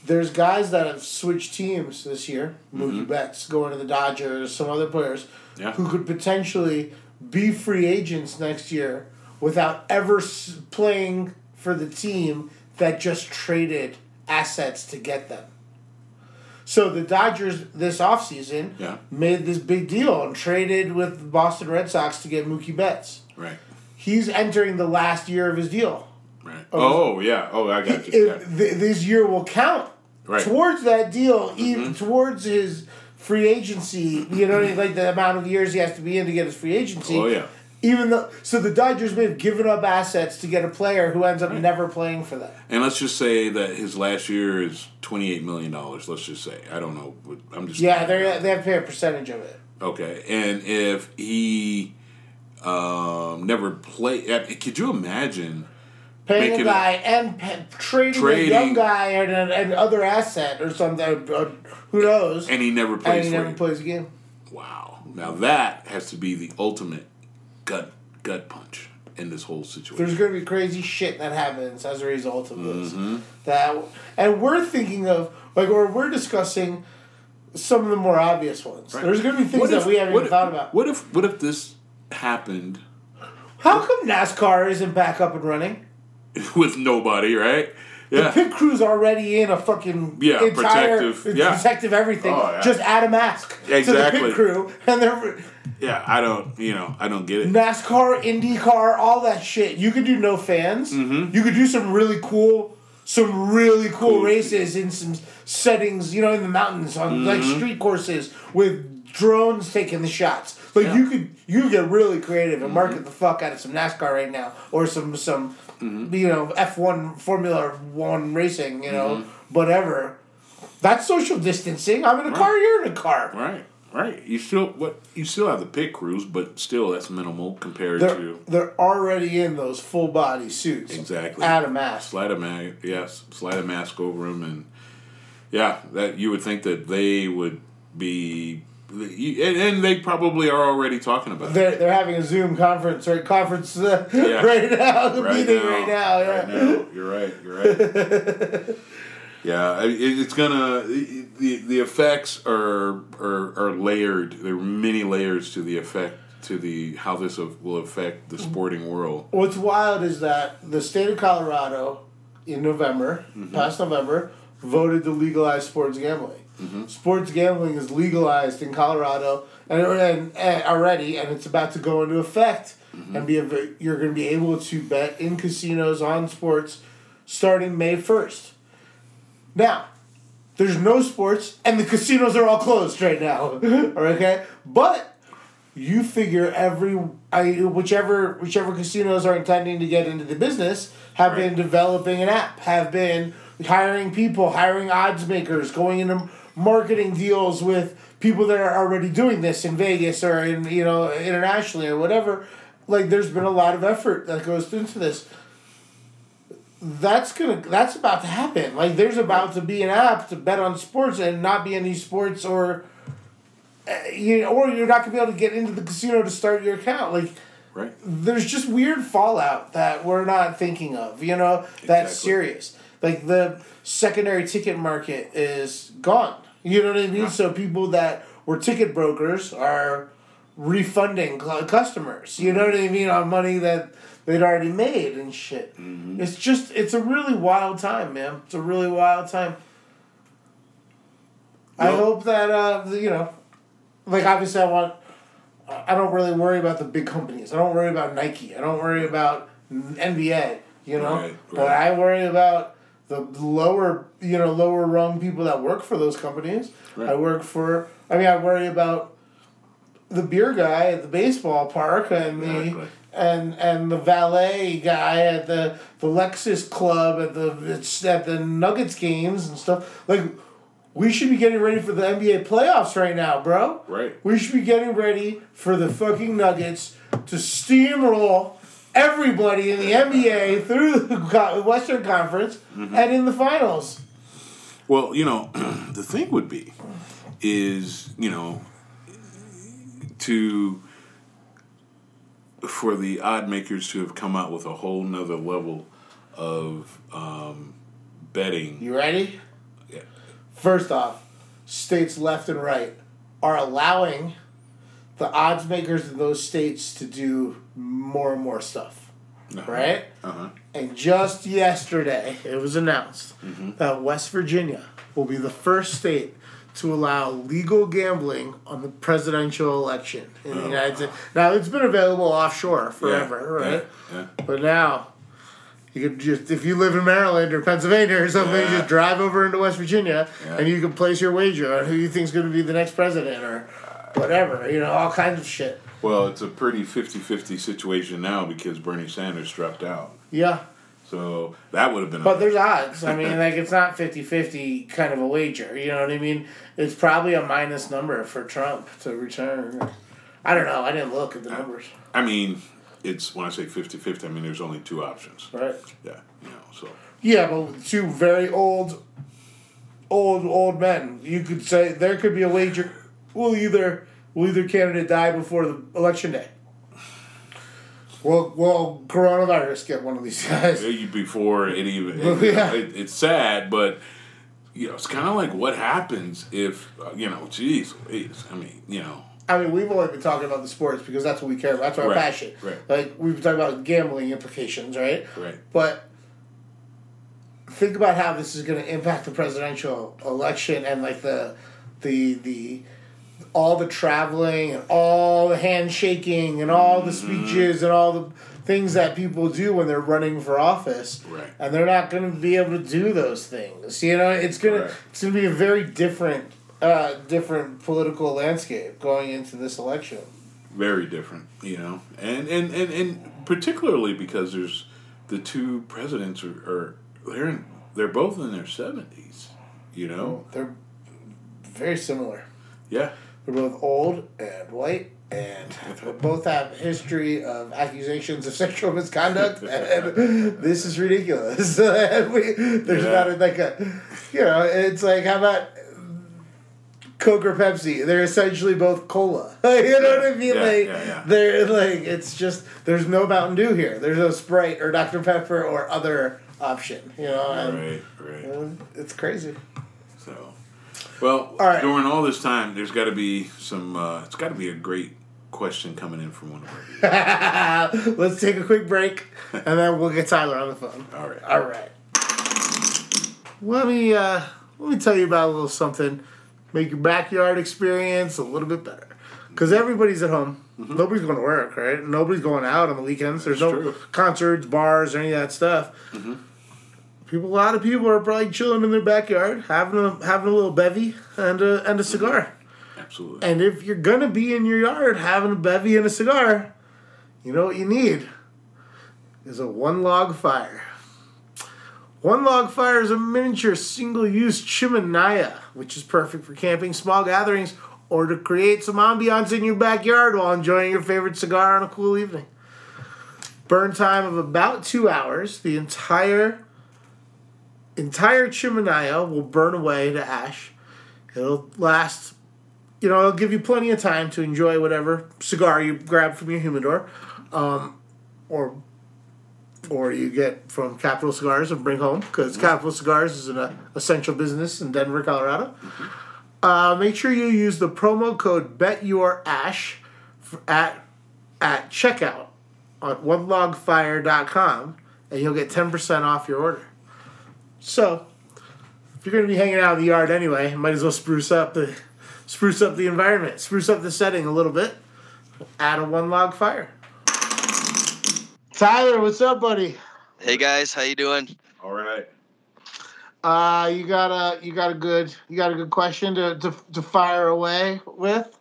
there's guys that have switched teams this year mookie betts going to the dodgers some other players Mm-hmm. Yeah. who could potentially be free agents next year without ever playing for the team that just traded assets to get them. So the Dodgers this offseason Yeah. made this big deal and traded with the Boston Red Sox to get Mookie Betts. right, He's entering the last year of his deal. right. Oh, yeah. Oh, I got you. Yeah. Th- this year will count Right. Mm-hmm. towards that deal, even towards his free agency. You know, like the amount of years he has to be in to get his free agency. Oh, yeah. Even though, so the Dodgers may have given up assets to get a player who ends up never playing for them. And let's just say that his last year is twenty eight million dollars. Let's just say I don't know. but I'm just Yeah, they they have to pay a percentage of it. okay. And if he um, never play, I mean, could you imagine? Paying Making a it- guy and pa- trading, Trading. a young guy and an and other asset or something. Uh, who knows? And he never And plays he never you. plays a game. Wow. Now that has to be the ultimate gut gut punch in this whole situation. There's going to be crazy shit that happens as a result of this. Mm-hmm. That and we're thinking of like, or we're discussing some of the more obvious ones. Right. There's going to be things What that we haven't even if- thought about. What if what if this happened How come NASCAR isn't back up and running? with nobody, right? Yeah. Pit crew's already in a fucking Yeah, entire protective, yeah. protective everything. Oh, yeah. Just add a mask to the pit crew, and they're Yeah, I don't, you know, I don't get it. NASCAR, IndyCar, all that shit. You could do no fans. Mm-hmm. You could do some really cool, some really cool, Cool. races in some settings, you know, in the mountains on like Mm-hmm. street courses with drones taking the shots. Like Yeah. Mm-hmm. you could you could get really creative and market the fuck out of some NASCAR right now or some some Mm-hmm. you know F one Formula One racing, you know, Mm-hmm. whatever. That's social distancing. I'm in a car. You're in a car. Right, right. You still what you still have the pit crews, but still that's minimal compared They're, to they're already in those full body suits. Exactly. Add a mask. slide a mask. Yes, slide a mask over them, and yeah, that you would think that they would be, you- and, and they probably are already talking about it. They're, they're having a Zoom conference, right? Conference uh, Yeah. right now. Right meeting now, right now. Yeah. right now. You're right. You're right. yeah, it, it's gonna the the effects are are are layered. There are many layers to the effect to the how this will affect the sporting world. What's wild is that the state of Colorado in November, Mm-hmm. past November, voted to legalize sports gambling. Mm-hmm. Sports gambling is legalized in Colorado and, and, and already, and it's about to go into effect. Mm-hmm. And be a, you're going to be able to bet in casinos on sports starting May first. Now, there's no sports, and the casinos are all closed right now. okay, but you figure every I, whichever whichever casinos are intending to get into the business have been developing an app, have been hiring people, hiring odds makers, going into marketing deals with people that are already doing this in Vegas or in you know internationally or whatever. Like there's been a lot of effort that goes into this. That's gonna that's about to happen. Like there's about to be an app to bet on sports and not be any sports or eh, you know, or you're not gonna be able to get into the casino to start your account. Like Right. there's just weird fallout that we're not thinking of, you know, that's Exactly. serious. Like the secondary ticket market is gone. You know what I mean? So people that were ticket brokers are refunding customers. You know what I mean on money that they'd already made and shit. It's just it's a really wild time, man. It's a really wild time. I hope that uh you know, like obviously I want. I don't really worry about the big companies. I don't worry about Nike. I don't worry about NBA. You know, Right, but. I worry about the lower, you know, lower rung people that work for those companies. Right. I work for. I mean, I worry about the beer guy at the baseball park and the Exactly. and and the valet guy at the the Lexus club at the it's at the Nuggets games and stuff. Like we should be getting ready for the NBA playoffs right now, bro. Right. We should be getting ready for the fucking Nuggets to steamroll everybody in the NBA through the Western Conference and in the finals. Well, you know, the thing would be is, you know, to for the odd makers to have come out with a whole nother level of um, betting. You ready? Yeah. First off, states left and right are allowing the odds makers in those states to do more and more stuff. Right? Uh-huh. And just yesterday, it was announced that West Virginia will be the first state to allow legal gambling on the presidential election in the United States. Now, it's been available offshore forever, Yeah, right? Yeah. yeah. But now, you could just, if you live in Maryland or Pennsylvania or something, Yeah. just drive over into West Virginia and you can place your wager on who you think's going to be the next president or whatever. You know, all kinds of shit. Well, it's a pretty 50-50 situation now because Bernie Sanders dropped out. Yeah. So that would have been. But there's odds. I mean, like, it's not 50 50 kind of a wager. You know what I mean? It's probably a minus number for Trump to return. I don't know. I didn't look at the numbers. I mean, it's when I say 50-50, I mean there's only two options. Right. Yeah, you know, so Yeah, but two very old, old, old men. You could say there could be a wager. Will either will either candidate die before the election day? Will will coronavirus get one of these guys? you before it even. It- yeah. it- it's sad, but you know, it's kind of like what happens if uh, you know, geez, Louise, I mean, you know, I mean, we've only been talking about the sports because that's what we care about. That's our Right, passion. right. Like we've been talking about gambling implications, right? Right. But think about how this is going to impact the presidential election and like the the the all the traveling and all the handshaking and all the Mm-hmm. speeches and all the things that people do when they're running for office. Right. and they're not going to be able to do those things. You know it's going Right. to it's going to be a very different uh, different political landscape going into this election. Very different, you know, and and and and particularly because there's the two presidents are, are they're in, they're both in their seventies, you know, they're very similar. Yeah, They're both old and white, and both have history of accusations of sexual misconduct. And this is ridiculous. And we, there's Yeah. not like a, you know, it's like how about Coke or Pepsi? They're essentially both cola. you know what I mean? Yeah, like they're like it's just there's no Mountain Dew here. There's no Sprite or Dr Pepper or other option. You know, and, right, right. and it's crazy. Well, All right. during all this time, there's got to be some. Uh, it's got to be a great question coming in from one of our. Let's take a quick break, and then we'll get Tyler on the phone. All right. All right. Let me uh, let me tell you about a little something. Make your backyard experience a little bit better. Because everybody's at home. Nobody's going to work, right? Nobody's going out on the weekends. There's no true. concerts, bars, or any of that stuff. People, a lot of people are probably chilling in their backyard, having a having a little bevy and a, and a cigar. Absolutely. And if you're gonna be in your yard having a bevy and a cigar, you know what you need is a one log fire. One log fire is a miniature single use chimenea, which is perfect for camping, small gatherings, or to create some ambiance in your backyard while enjoying your favorite cigar on a cool evening. Burn time of about two hours. The entire entire chimenea will burn away to ash. It'll last you know, it'll give you plenty of time to enjoy whatever cigar you grab from your humidor, um, or or you get from Capital Cigars and bring home because Capital Cigars is an uh, essential business in Denver, Colorado. Uh, make sure you use the promo code BetYourAsh at at checkout on onelogfire.com and you'll get 10% off your order. So, if you're going to be hanging out in the yard anyway, might as well spruce up the spruce up the environment, spruce up the setting a little bit. Add a one log fire. Tyler, what's up, buddy? Hey guys, how you doing? All right. Uh, you got a you got a good you got a good question to, to, to fire away with.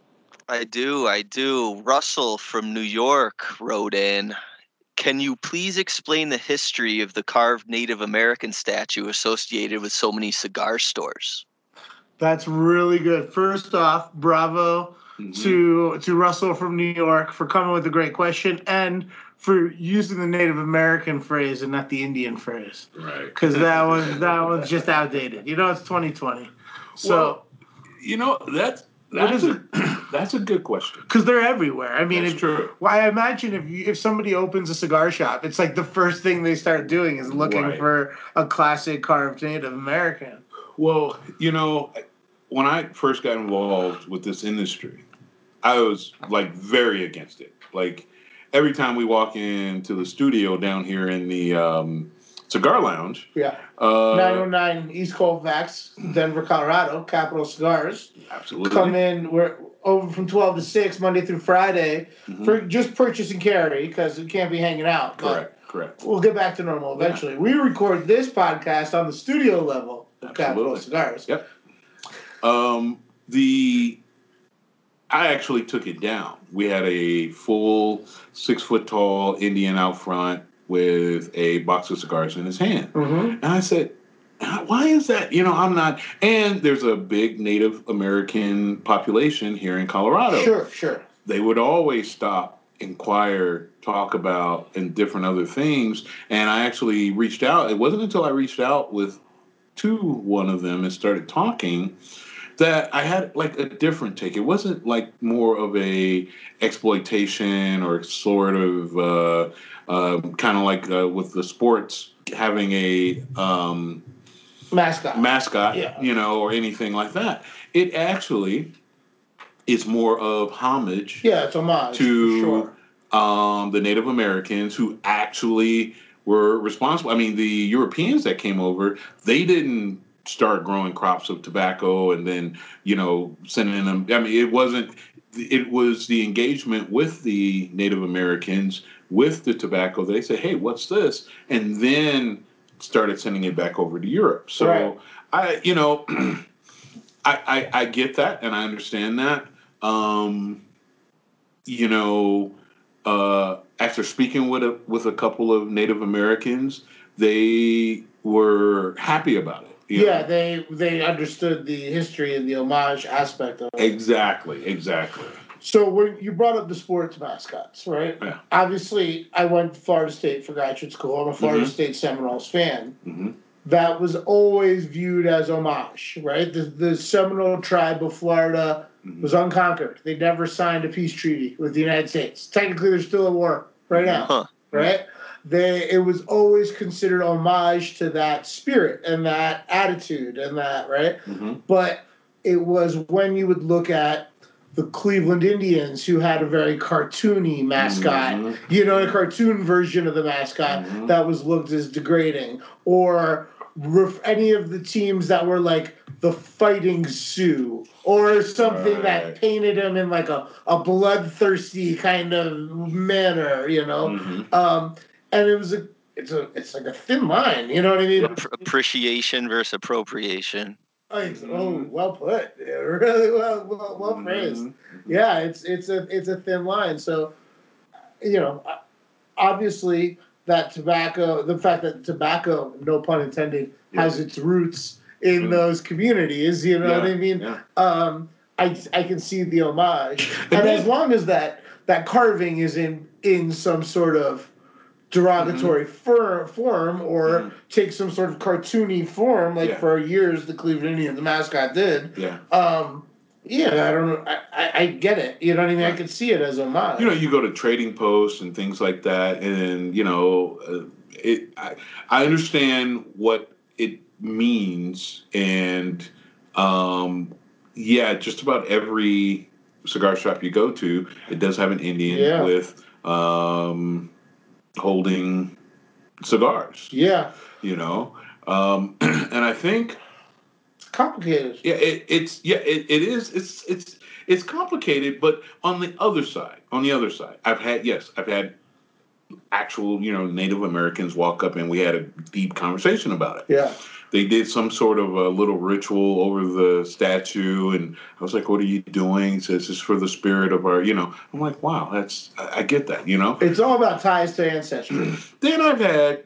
I do, I do. Russell from New York wrote in. Can you please explain the history of the carved Native American statue associated with so many cigar stores? That's really good. First off, bravo Mhm. to to Russell from New York for coming with a great question and for using the Native American phrase and not the Indian phrase Right. because that was that was just outdated. You know, it's 2020. So Well, you know that's What that's is a that's a good question. because they're everywhere. I mean, That's true. well, I imagine if you, if somebody opens a cigar shop, it's like the first thing they start doing is looking Right. for a classic carved Native American. Well, you know, when I first got involved with this industry, I was like very against it. Like every time we walk into the studio down here in the um, cigar lounge, Yeah. uh, 909 East Colfax, Denver, Colorado, Capital Cigars. absolutely, Come in, we're over from 12 to 6, Monday through Friday, Mhm. for just purchase and carry because we can't be hanging out. correct, correct. We'll get back to normal eventually. We record this podcast on the studio level of Capital Cigars. Yep. Um, the I actually took it down. We had a full six foot tall Indian out front with a box of cigars in his hand. Mm-hmm. And I said, why is that? You know, I'm not. And there's a big Native American population here in Colorado. Sure, sure. They would always stop, inquire, talk about, and different other things. And I actually reached out. It wasn't until I reached out with to one of them and started talking that I had like a different take. It wasn't like more of a exploitation or sort of uh, um, kind of like uh, with the sports having a um, Mascot. mascot, Yeah. you know, or anything like that. It actually is more of homage yeah, it's homage. to sure. um, the Native Americans who actually were responsible. I mean, the Europeans that came over, they didn't start growing crops of tobacco and then, you know, sending them. I mean, it wasn't. It was the engagement with the Native Americans with the tobacco. They said, "Hey, what's this?" and then started sending it back over to Europe. So Right. I, you know, I, I I get that and I understand that. Um, you know, uh, after speaking with a with a couple of Native Americans, they were happy about it. You Yeah, know? they they understood the history and the homage aspect of it. exactly, exactly. So when you brought up the sports mascots, right? Yeah. Obviously, I went to Florida State for graduate school. I'm a Florida Mhm. State Seminoles fan. hmm That was always viewed as homage, right? The the Seminole tribe of Florida Mhm. was unconquered. They never signed a peace treaty with the United States. Technically, there's still a war right now, Huh. right? They it was always considered homage to that spirit and that attitude and that right hmm but it was when you would look at the Cleveland Indians, who had a very cartoony mascot, Mhm. you know, a cartoon version of the mascot Mhm. that was looked as degrading, or ref- any of the teams that were like the Fighting Sioux, or something that painted them in like a, a bloodthirsty kind of manner, you know. Mhm. Um, and it was a it's a it's like a thin line, you know what I mean? App- appreciation versus appropriation. Oh, it's- oh, well put. Yeah, really well, well, well phrased. Mhm. Yeah, it's it's a it's a thin line. So, you know, obviously that tobacco, the fact that tobacco, no pun intended, has its roots in Mhm. those communities. You know what I mean? yeah. Um, I I can see the homage, And and as long as that that carving is in in some sort of derogatory fir- form or takes some sort of cartoony form, like Yeah. for years the Cleveland Indians, the mascot did. Yeah. Um, yeah, I don't know. I, I, I get it. You know what I mean? I could see it as a homage. you know you go to trading posts and things like that and you know uh, it I, I understand what it means and um yeah just about every cigar shop you go to it does have an indian Yeah. with um holding cigars. Yeah, You know, um, and I think it's complicated. yeah, it, it's yeah, it, it is. It's it's it's complicated, but on the other side, on the other side, I've had yes, I've had actual you know Native Americans walk up and we had a deep conversation about it. Yeah, They did some sort of a little ritual over the statue, and I was like, "What are you doing?" He says, "It's for the spirit of our," you know. I'm like, "Wow, that's I, I get that," you know. it's all about ties to ancestry. Then I've had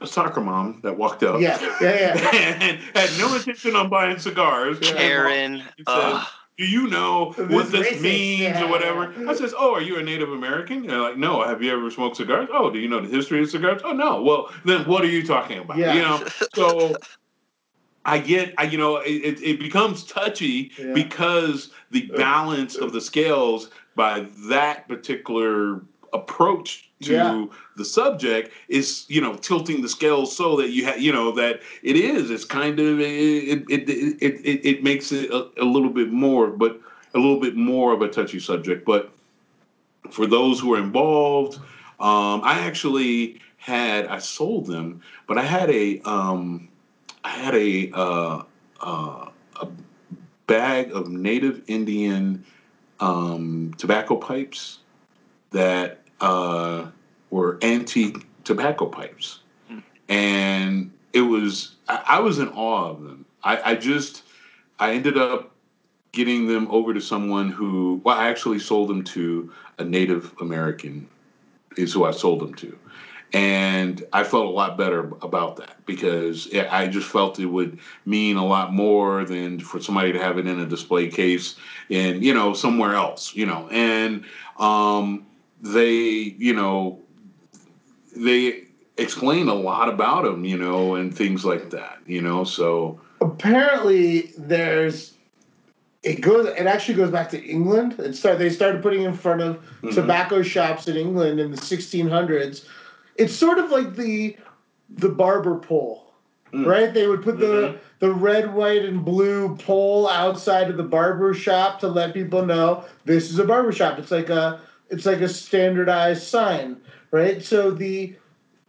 a soccer mom that walked up. yeah, yeah, yeah. and had no intention on buying cigars. Karen. He says, Do you know This what this racist, means yeah. or whatever? I mm-hmm. says, Oh, are you a Native American? And they're like, No. Have you ever smoked cigars? Oh, do you know the history of cigars? Oh, no. Well, then what are you talking about? Yeah. You know, so I get, I, you know, it, it, it becomes touchy Yeah. because the uh, balance of the scales by that particular approach to Yeah. the subject is you know tilting the scales so that you have you know that it is it's kind of it it it, it, it, makes it a, a little bit more but a little bit more of a touchy subject but for those who are involved um i actually had i sold them but i had a um i had a uh uh a bag of native indian um tobacco pipes that uh, were antique tobacco pipes, and it was I, I was in awe of them. I, I just I ended up getting them over to someone who well I actually sold them to a Native American is who I sold them to. And I felt a lot better about that because it, I just felt it would mean a lot more than for somebody to have it in a display case in you know somewhere else, you know. And um, they, you know, they explain a lot about them, you know, and things like that, you know. So Apparently, there's it goes. It actually goes back to England. It start, They started putting in front of Mhm. tobacco shops in England in the 1600s. It's sort of like the the barber pole, Mm. right? They would put the Mhm. the red, white, and blue pole outside of the barber shop to let people know this is a barber shop. It's like a it's like a standardized sign, right? So the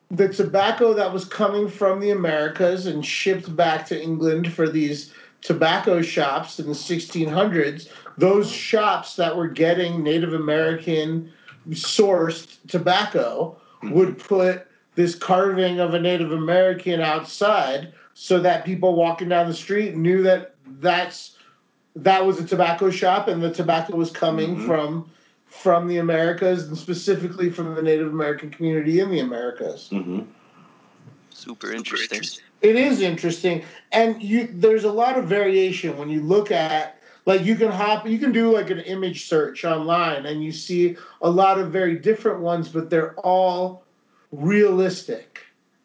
the tobacco that was coming from the Americas and shipped back to England for these tobacco shops in the 1600s, those shops that were getting Native American sourced tobacco would put this carving of a Native American outside so that people walking down the street knew that that's that was a tobacco shop and the tobacco was coming Mhm. from from the Americas and specifically from the Native American community in the Americas. mhm. super interesting. It is interesting, and you there's a lot of variation when you look at like you can hop you can do like an image search online and you see a lot of very different ones, but they're all realistic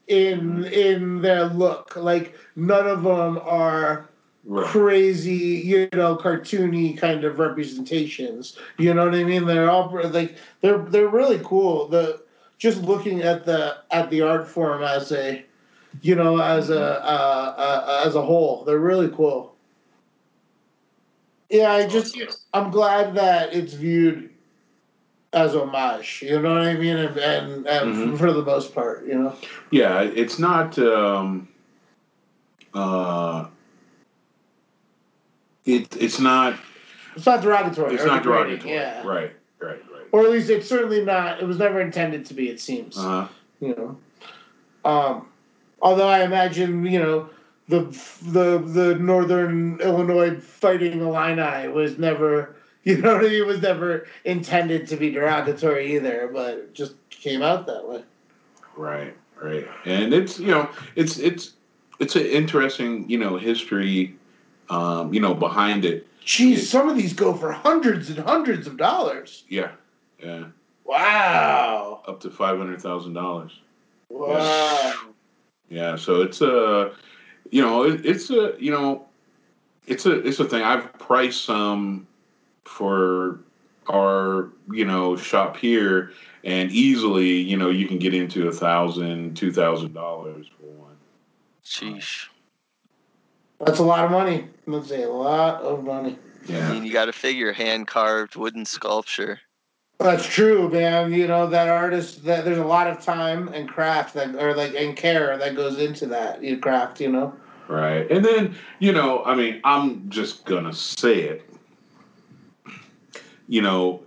in in their look. Like none of them are right. crazy, you know, cartoony kind of representations. You know what I mean? They're all like they're they're really cool. The just looking at the at the art form as a, you know, as a uh, uh, as a whole, they're really cool. Yeah, I just I'm glad that it's viewed as homage. You know what I mean? And and, and Mhm. for the most part, you know. Yeah, it's not. Um, uh, it it's not. It's not derogatory. It's not degrading, derogatory. Yeah. Right. Right. Right. Or at least it's certainly not. It was never intended to be. It seems. Uh-huh. you know. Um, although I imagine you know the the the Northern Illinois Fighting Illini was never you know what I mean, it was never intended to be derogatory either, but it just came out that way. right. Right. And it's you know it's it's it's an interesting you know history, um, you know behind it. Jeez, some of these go for hundreds and hundreds of dollars. Yeah. Yeah. Wow. Up to five hundred thousand dollars. Wow. Yeah, so it's a, you know, it, it's a, you know, it's a, it's a thing. I've priced some for our, you know, shop here, and easily, you know, you can get into a thousand, two thousand dollars for one. Sheesh. That's a lot of money. Let's say a lot of money. I mean, you got to figure hand carved wooden sculpture. That's true, man. You know that artist. That there's a lot of time and craft that, or like and care that goes into that you craft. You know. Right. And then, you know, I mean, I'm just going to say it. You know,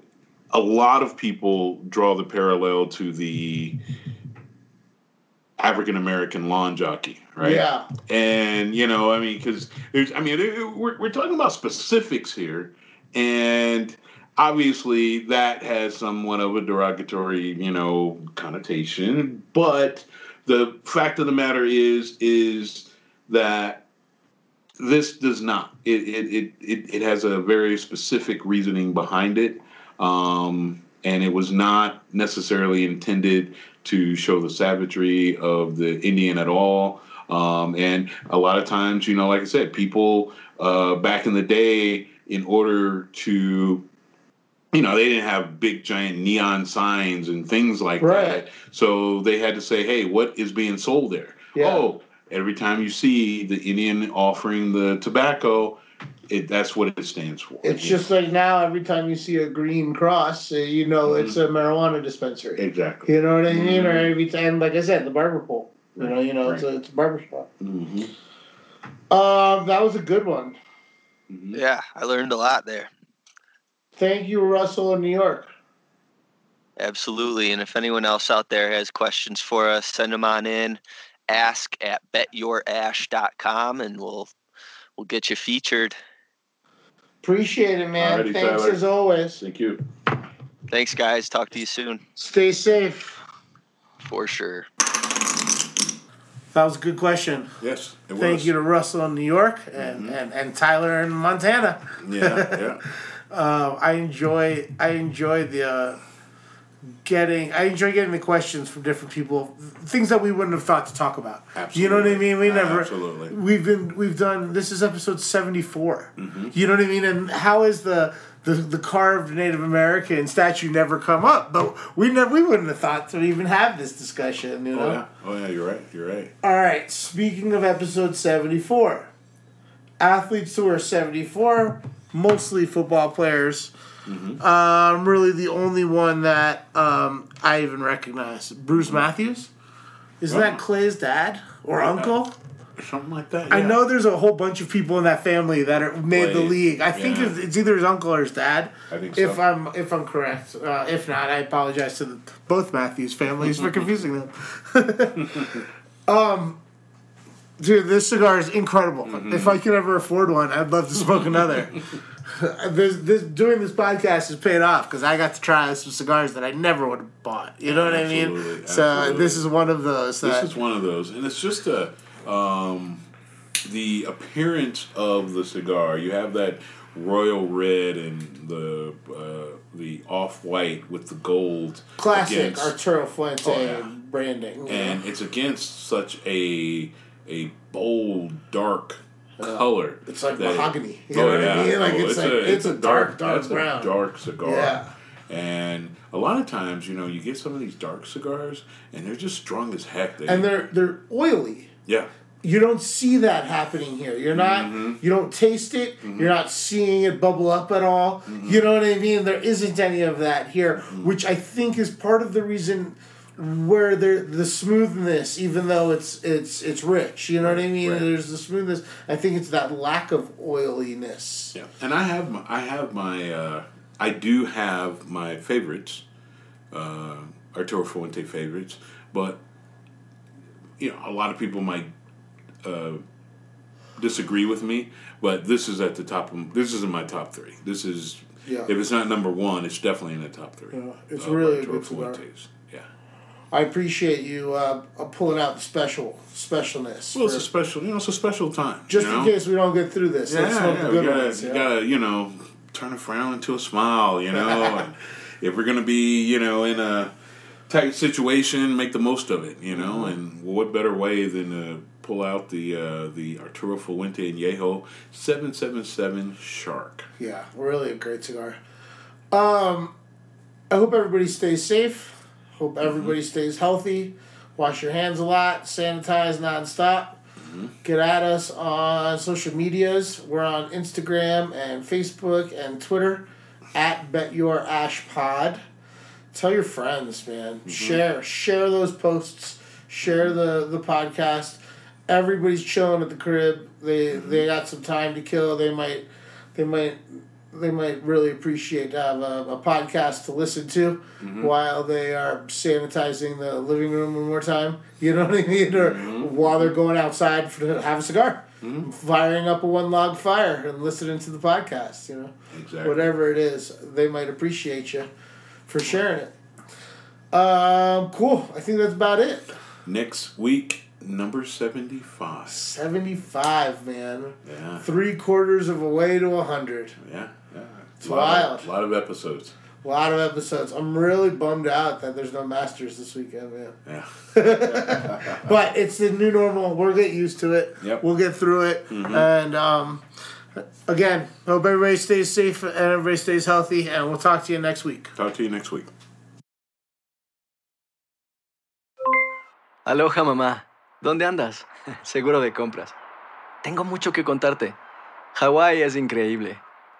a lot of people draw the parallel to the African American lawn jockey, right? Yeah. And, you know, I mean, because there's, I mean, we're, we're talking about specifics here. And obviously that has somewhat of a derogatory, you know, connotation. But the fact of the matter is, is, that this does not. It it, it, it, it has a very specific reasoning behind it. Um, and it was not necessarily intended to show the savagery of the Indian at all. Um, and a lot of times, you know, like I said, people uh, back in the day, in order to you know, they didn't have big giant neon signs and things like Right. that. So they had to say, hey, what is being sold there? Yeah. Oh, every time you see the Indian offering the tobacco, it, that's what it stands for. It's just like now, every time you see a green cross, uh, you know it's a marijuana dispensary. exactly. You know what I mean? Or Mhm. every time, like I said, the barber pole. You know, you know, it's a it's a barber shop. hmm Um, that was a good one. hmm Yeah, I learned a lot there. Thank you, Russell in New York. Absolutely. And if anyone else out there has questions for us, send them on in. Ask at betyourash.com and we'll we'll get you featured. Appreciate it, man. Alrighty, Thanks Tyler. as always. Thank you. Thanks guys. Talk to you soon. Stay safe. For sure. That was a good question. Yes, it Thank was. you to Russell in New York and, and, and Tyler in Montana. Yeah, yeah. Um, I enjoy I enjoy the uh, getting I enjoy getting the questions from different people, things that we wouldn't have thought to talk about. You know what I mean? We never Absolutely. we've been we've done this is episode 74. Mm-hmm. You know what I mean? And how is the the, the carved Native American statue never come up? But we never we wouldn't have thought to even have this discussion. You know. Oh yeah. Oh yeah. You're right. You're right. All right, speaking of episode 74, athletes who are 74, mostly football players. Um, really, the only one that um, I even recognize, Bruce Matthews. Isn't that Clay's dad or uncle? Or something like that. I know there's a whole bunch of people in that family that are, made the league. I think yeah. it's, it's either his uncle or his dad. I think If. I'm if I'm correct, uh, if not, I apologize to the, both Matthews families for confusing them. um, dude, this cigar is incredible. Mm-hmm. If I could ever afford one, I'd love to smoke another. this, this doing this podcast has paid off because I got to try some cigars that I never would have bought. You know what I mean? So absolutely. this is one of those. That, This is one of those, and it's just a um, the appearance of the cigar. You have that royal red and the uh, the off white with the gold classic against- Arturo Fuente Oh, yeah. branding. and it's against such a a bold dark color. It's like that- mahogany. You oh know what I mean? Like, Oh, it's like- it's a dark, dark brown. A dark cigar. Yeah. And a lot of times, you know, you get some of these dark cigars, and they're just strong as heck. They, and they're they're oily. yeah, You don't see that happening here. You're not. Mm-hmm. You don't taste it. You're not seeing it bubble up at all. Mm-hmm. You know what I mean? There isn't any of that here, which I think is part of the reason where there the smoothness, even though it's it's it's rich. You know what I mean? Right. There's the smoothness. I think it's that lack of oiliness. Yeah, and I have my, I have my, uh, I do have my favorites, uh, Arturo Fuente favorites, but you know, a lot of people might uh, disagree with me, but this is at the top of this is in my top three. This is Yeah. if it's not number one, it's definitely in the top three. Yeah, it's of really Arturo good. Fuentes. Yeah. I appreciate you uh, uh, pulling out the special specialness. Well, it's a special, you know, it's a special time. just you know? in case we don't get through this. Yeah, let's smoke yeah, the you good gotta, ones. you yeah. gotta, you know, turn a frown into a smile, you know. if we're gonna be, you know, in a tight situation, make the most of it, you know. Mm-hmm. And what better way than to pull out the uh, the Arturo Fuente and Añejo seven seven seven Shark. Yeah, really a great cigar. Um, I hope everybody stays safe. Hope mm-hmm. everybody stays healthy. Wash your hands a lot. Sanitize nonstop. Mm-hmm. Get at us on social medias. We're on Instagram and Facebook and Twitter at Bet Your Ash Pod. tell your friends, man. Mm-hmm. Share share those posts. Share the the podcast. Everybody's chilling at the crib. They they got some time to kill. They might they might they might really appreciate to have a, a podcast to listen to mm-hmm. while they are sanitizing the living room one more time. You know what I mean? Or mm-hmm. while they're going outside for, to have a cigar, mm-hmm. firing up a one log fire and listening to the podcast. You know, Exactly. whatever it is, they might appreciate you for sharing it. Um, cool. I think that's about it. Next week, number 75. 75, man. Yeah. Three quarters of a way to 100. Yeah. Yeah. It's a lot wild. Of, a lot of episodes. A lot of episodes. I'm really bummed out that there's no Masters this weekend, man. Yeah. But it's the new normal. We'll get used to it. Yep. We'll get through it. And um, again, hope everybody stays safe and everybody stays healthy. And we'll talk to you next week. Talk to you next week. Aloha mamá, ¿dónde andas? Seguro de compras. Tengo mucho que contarte. Hawái es increíble.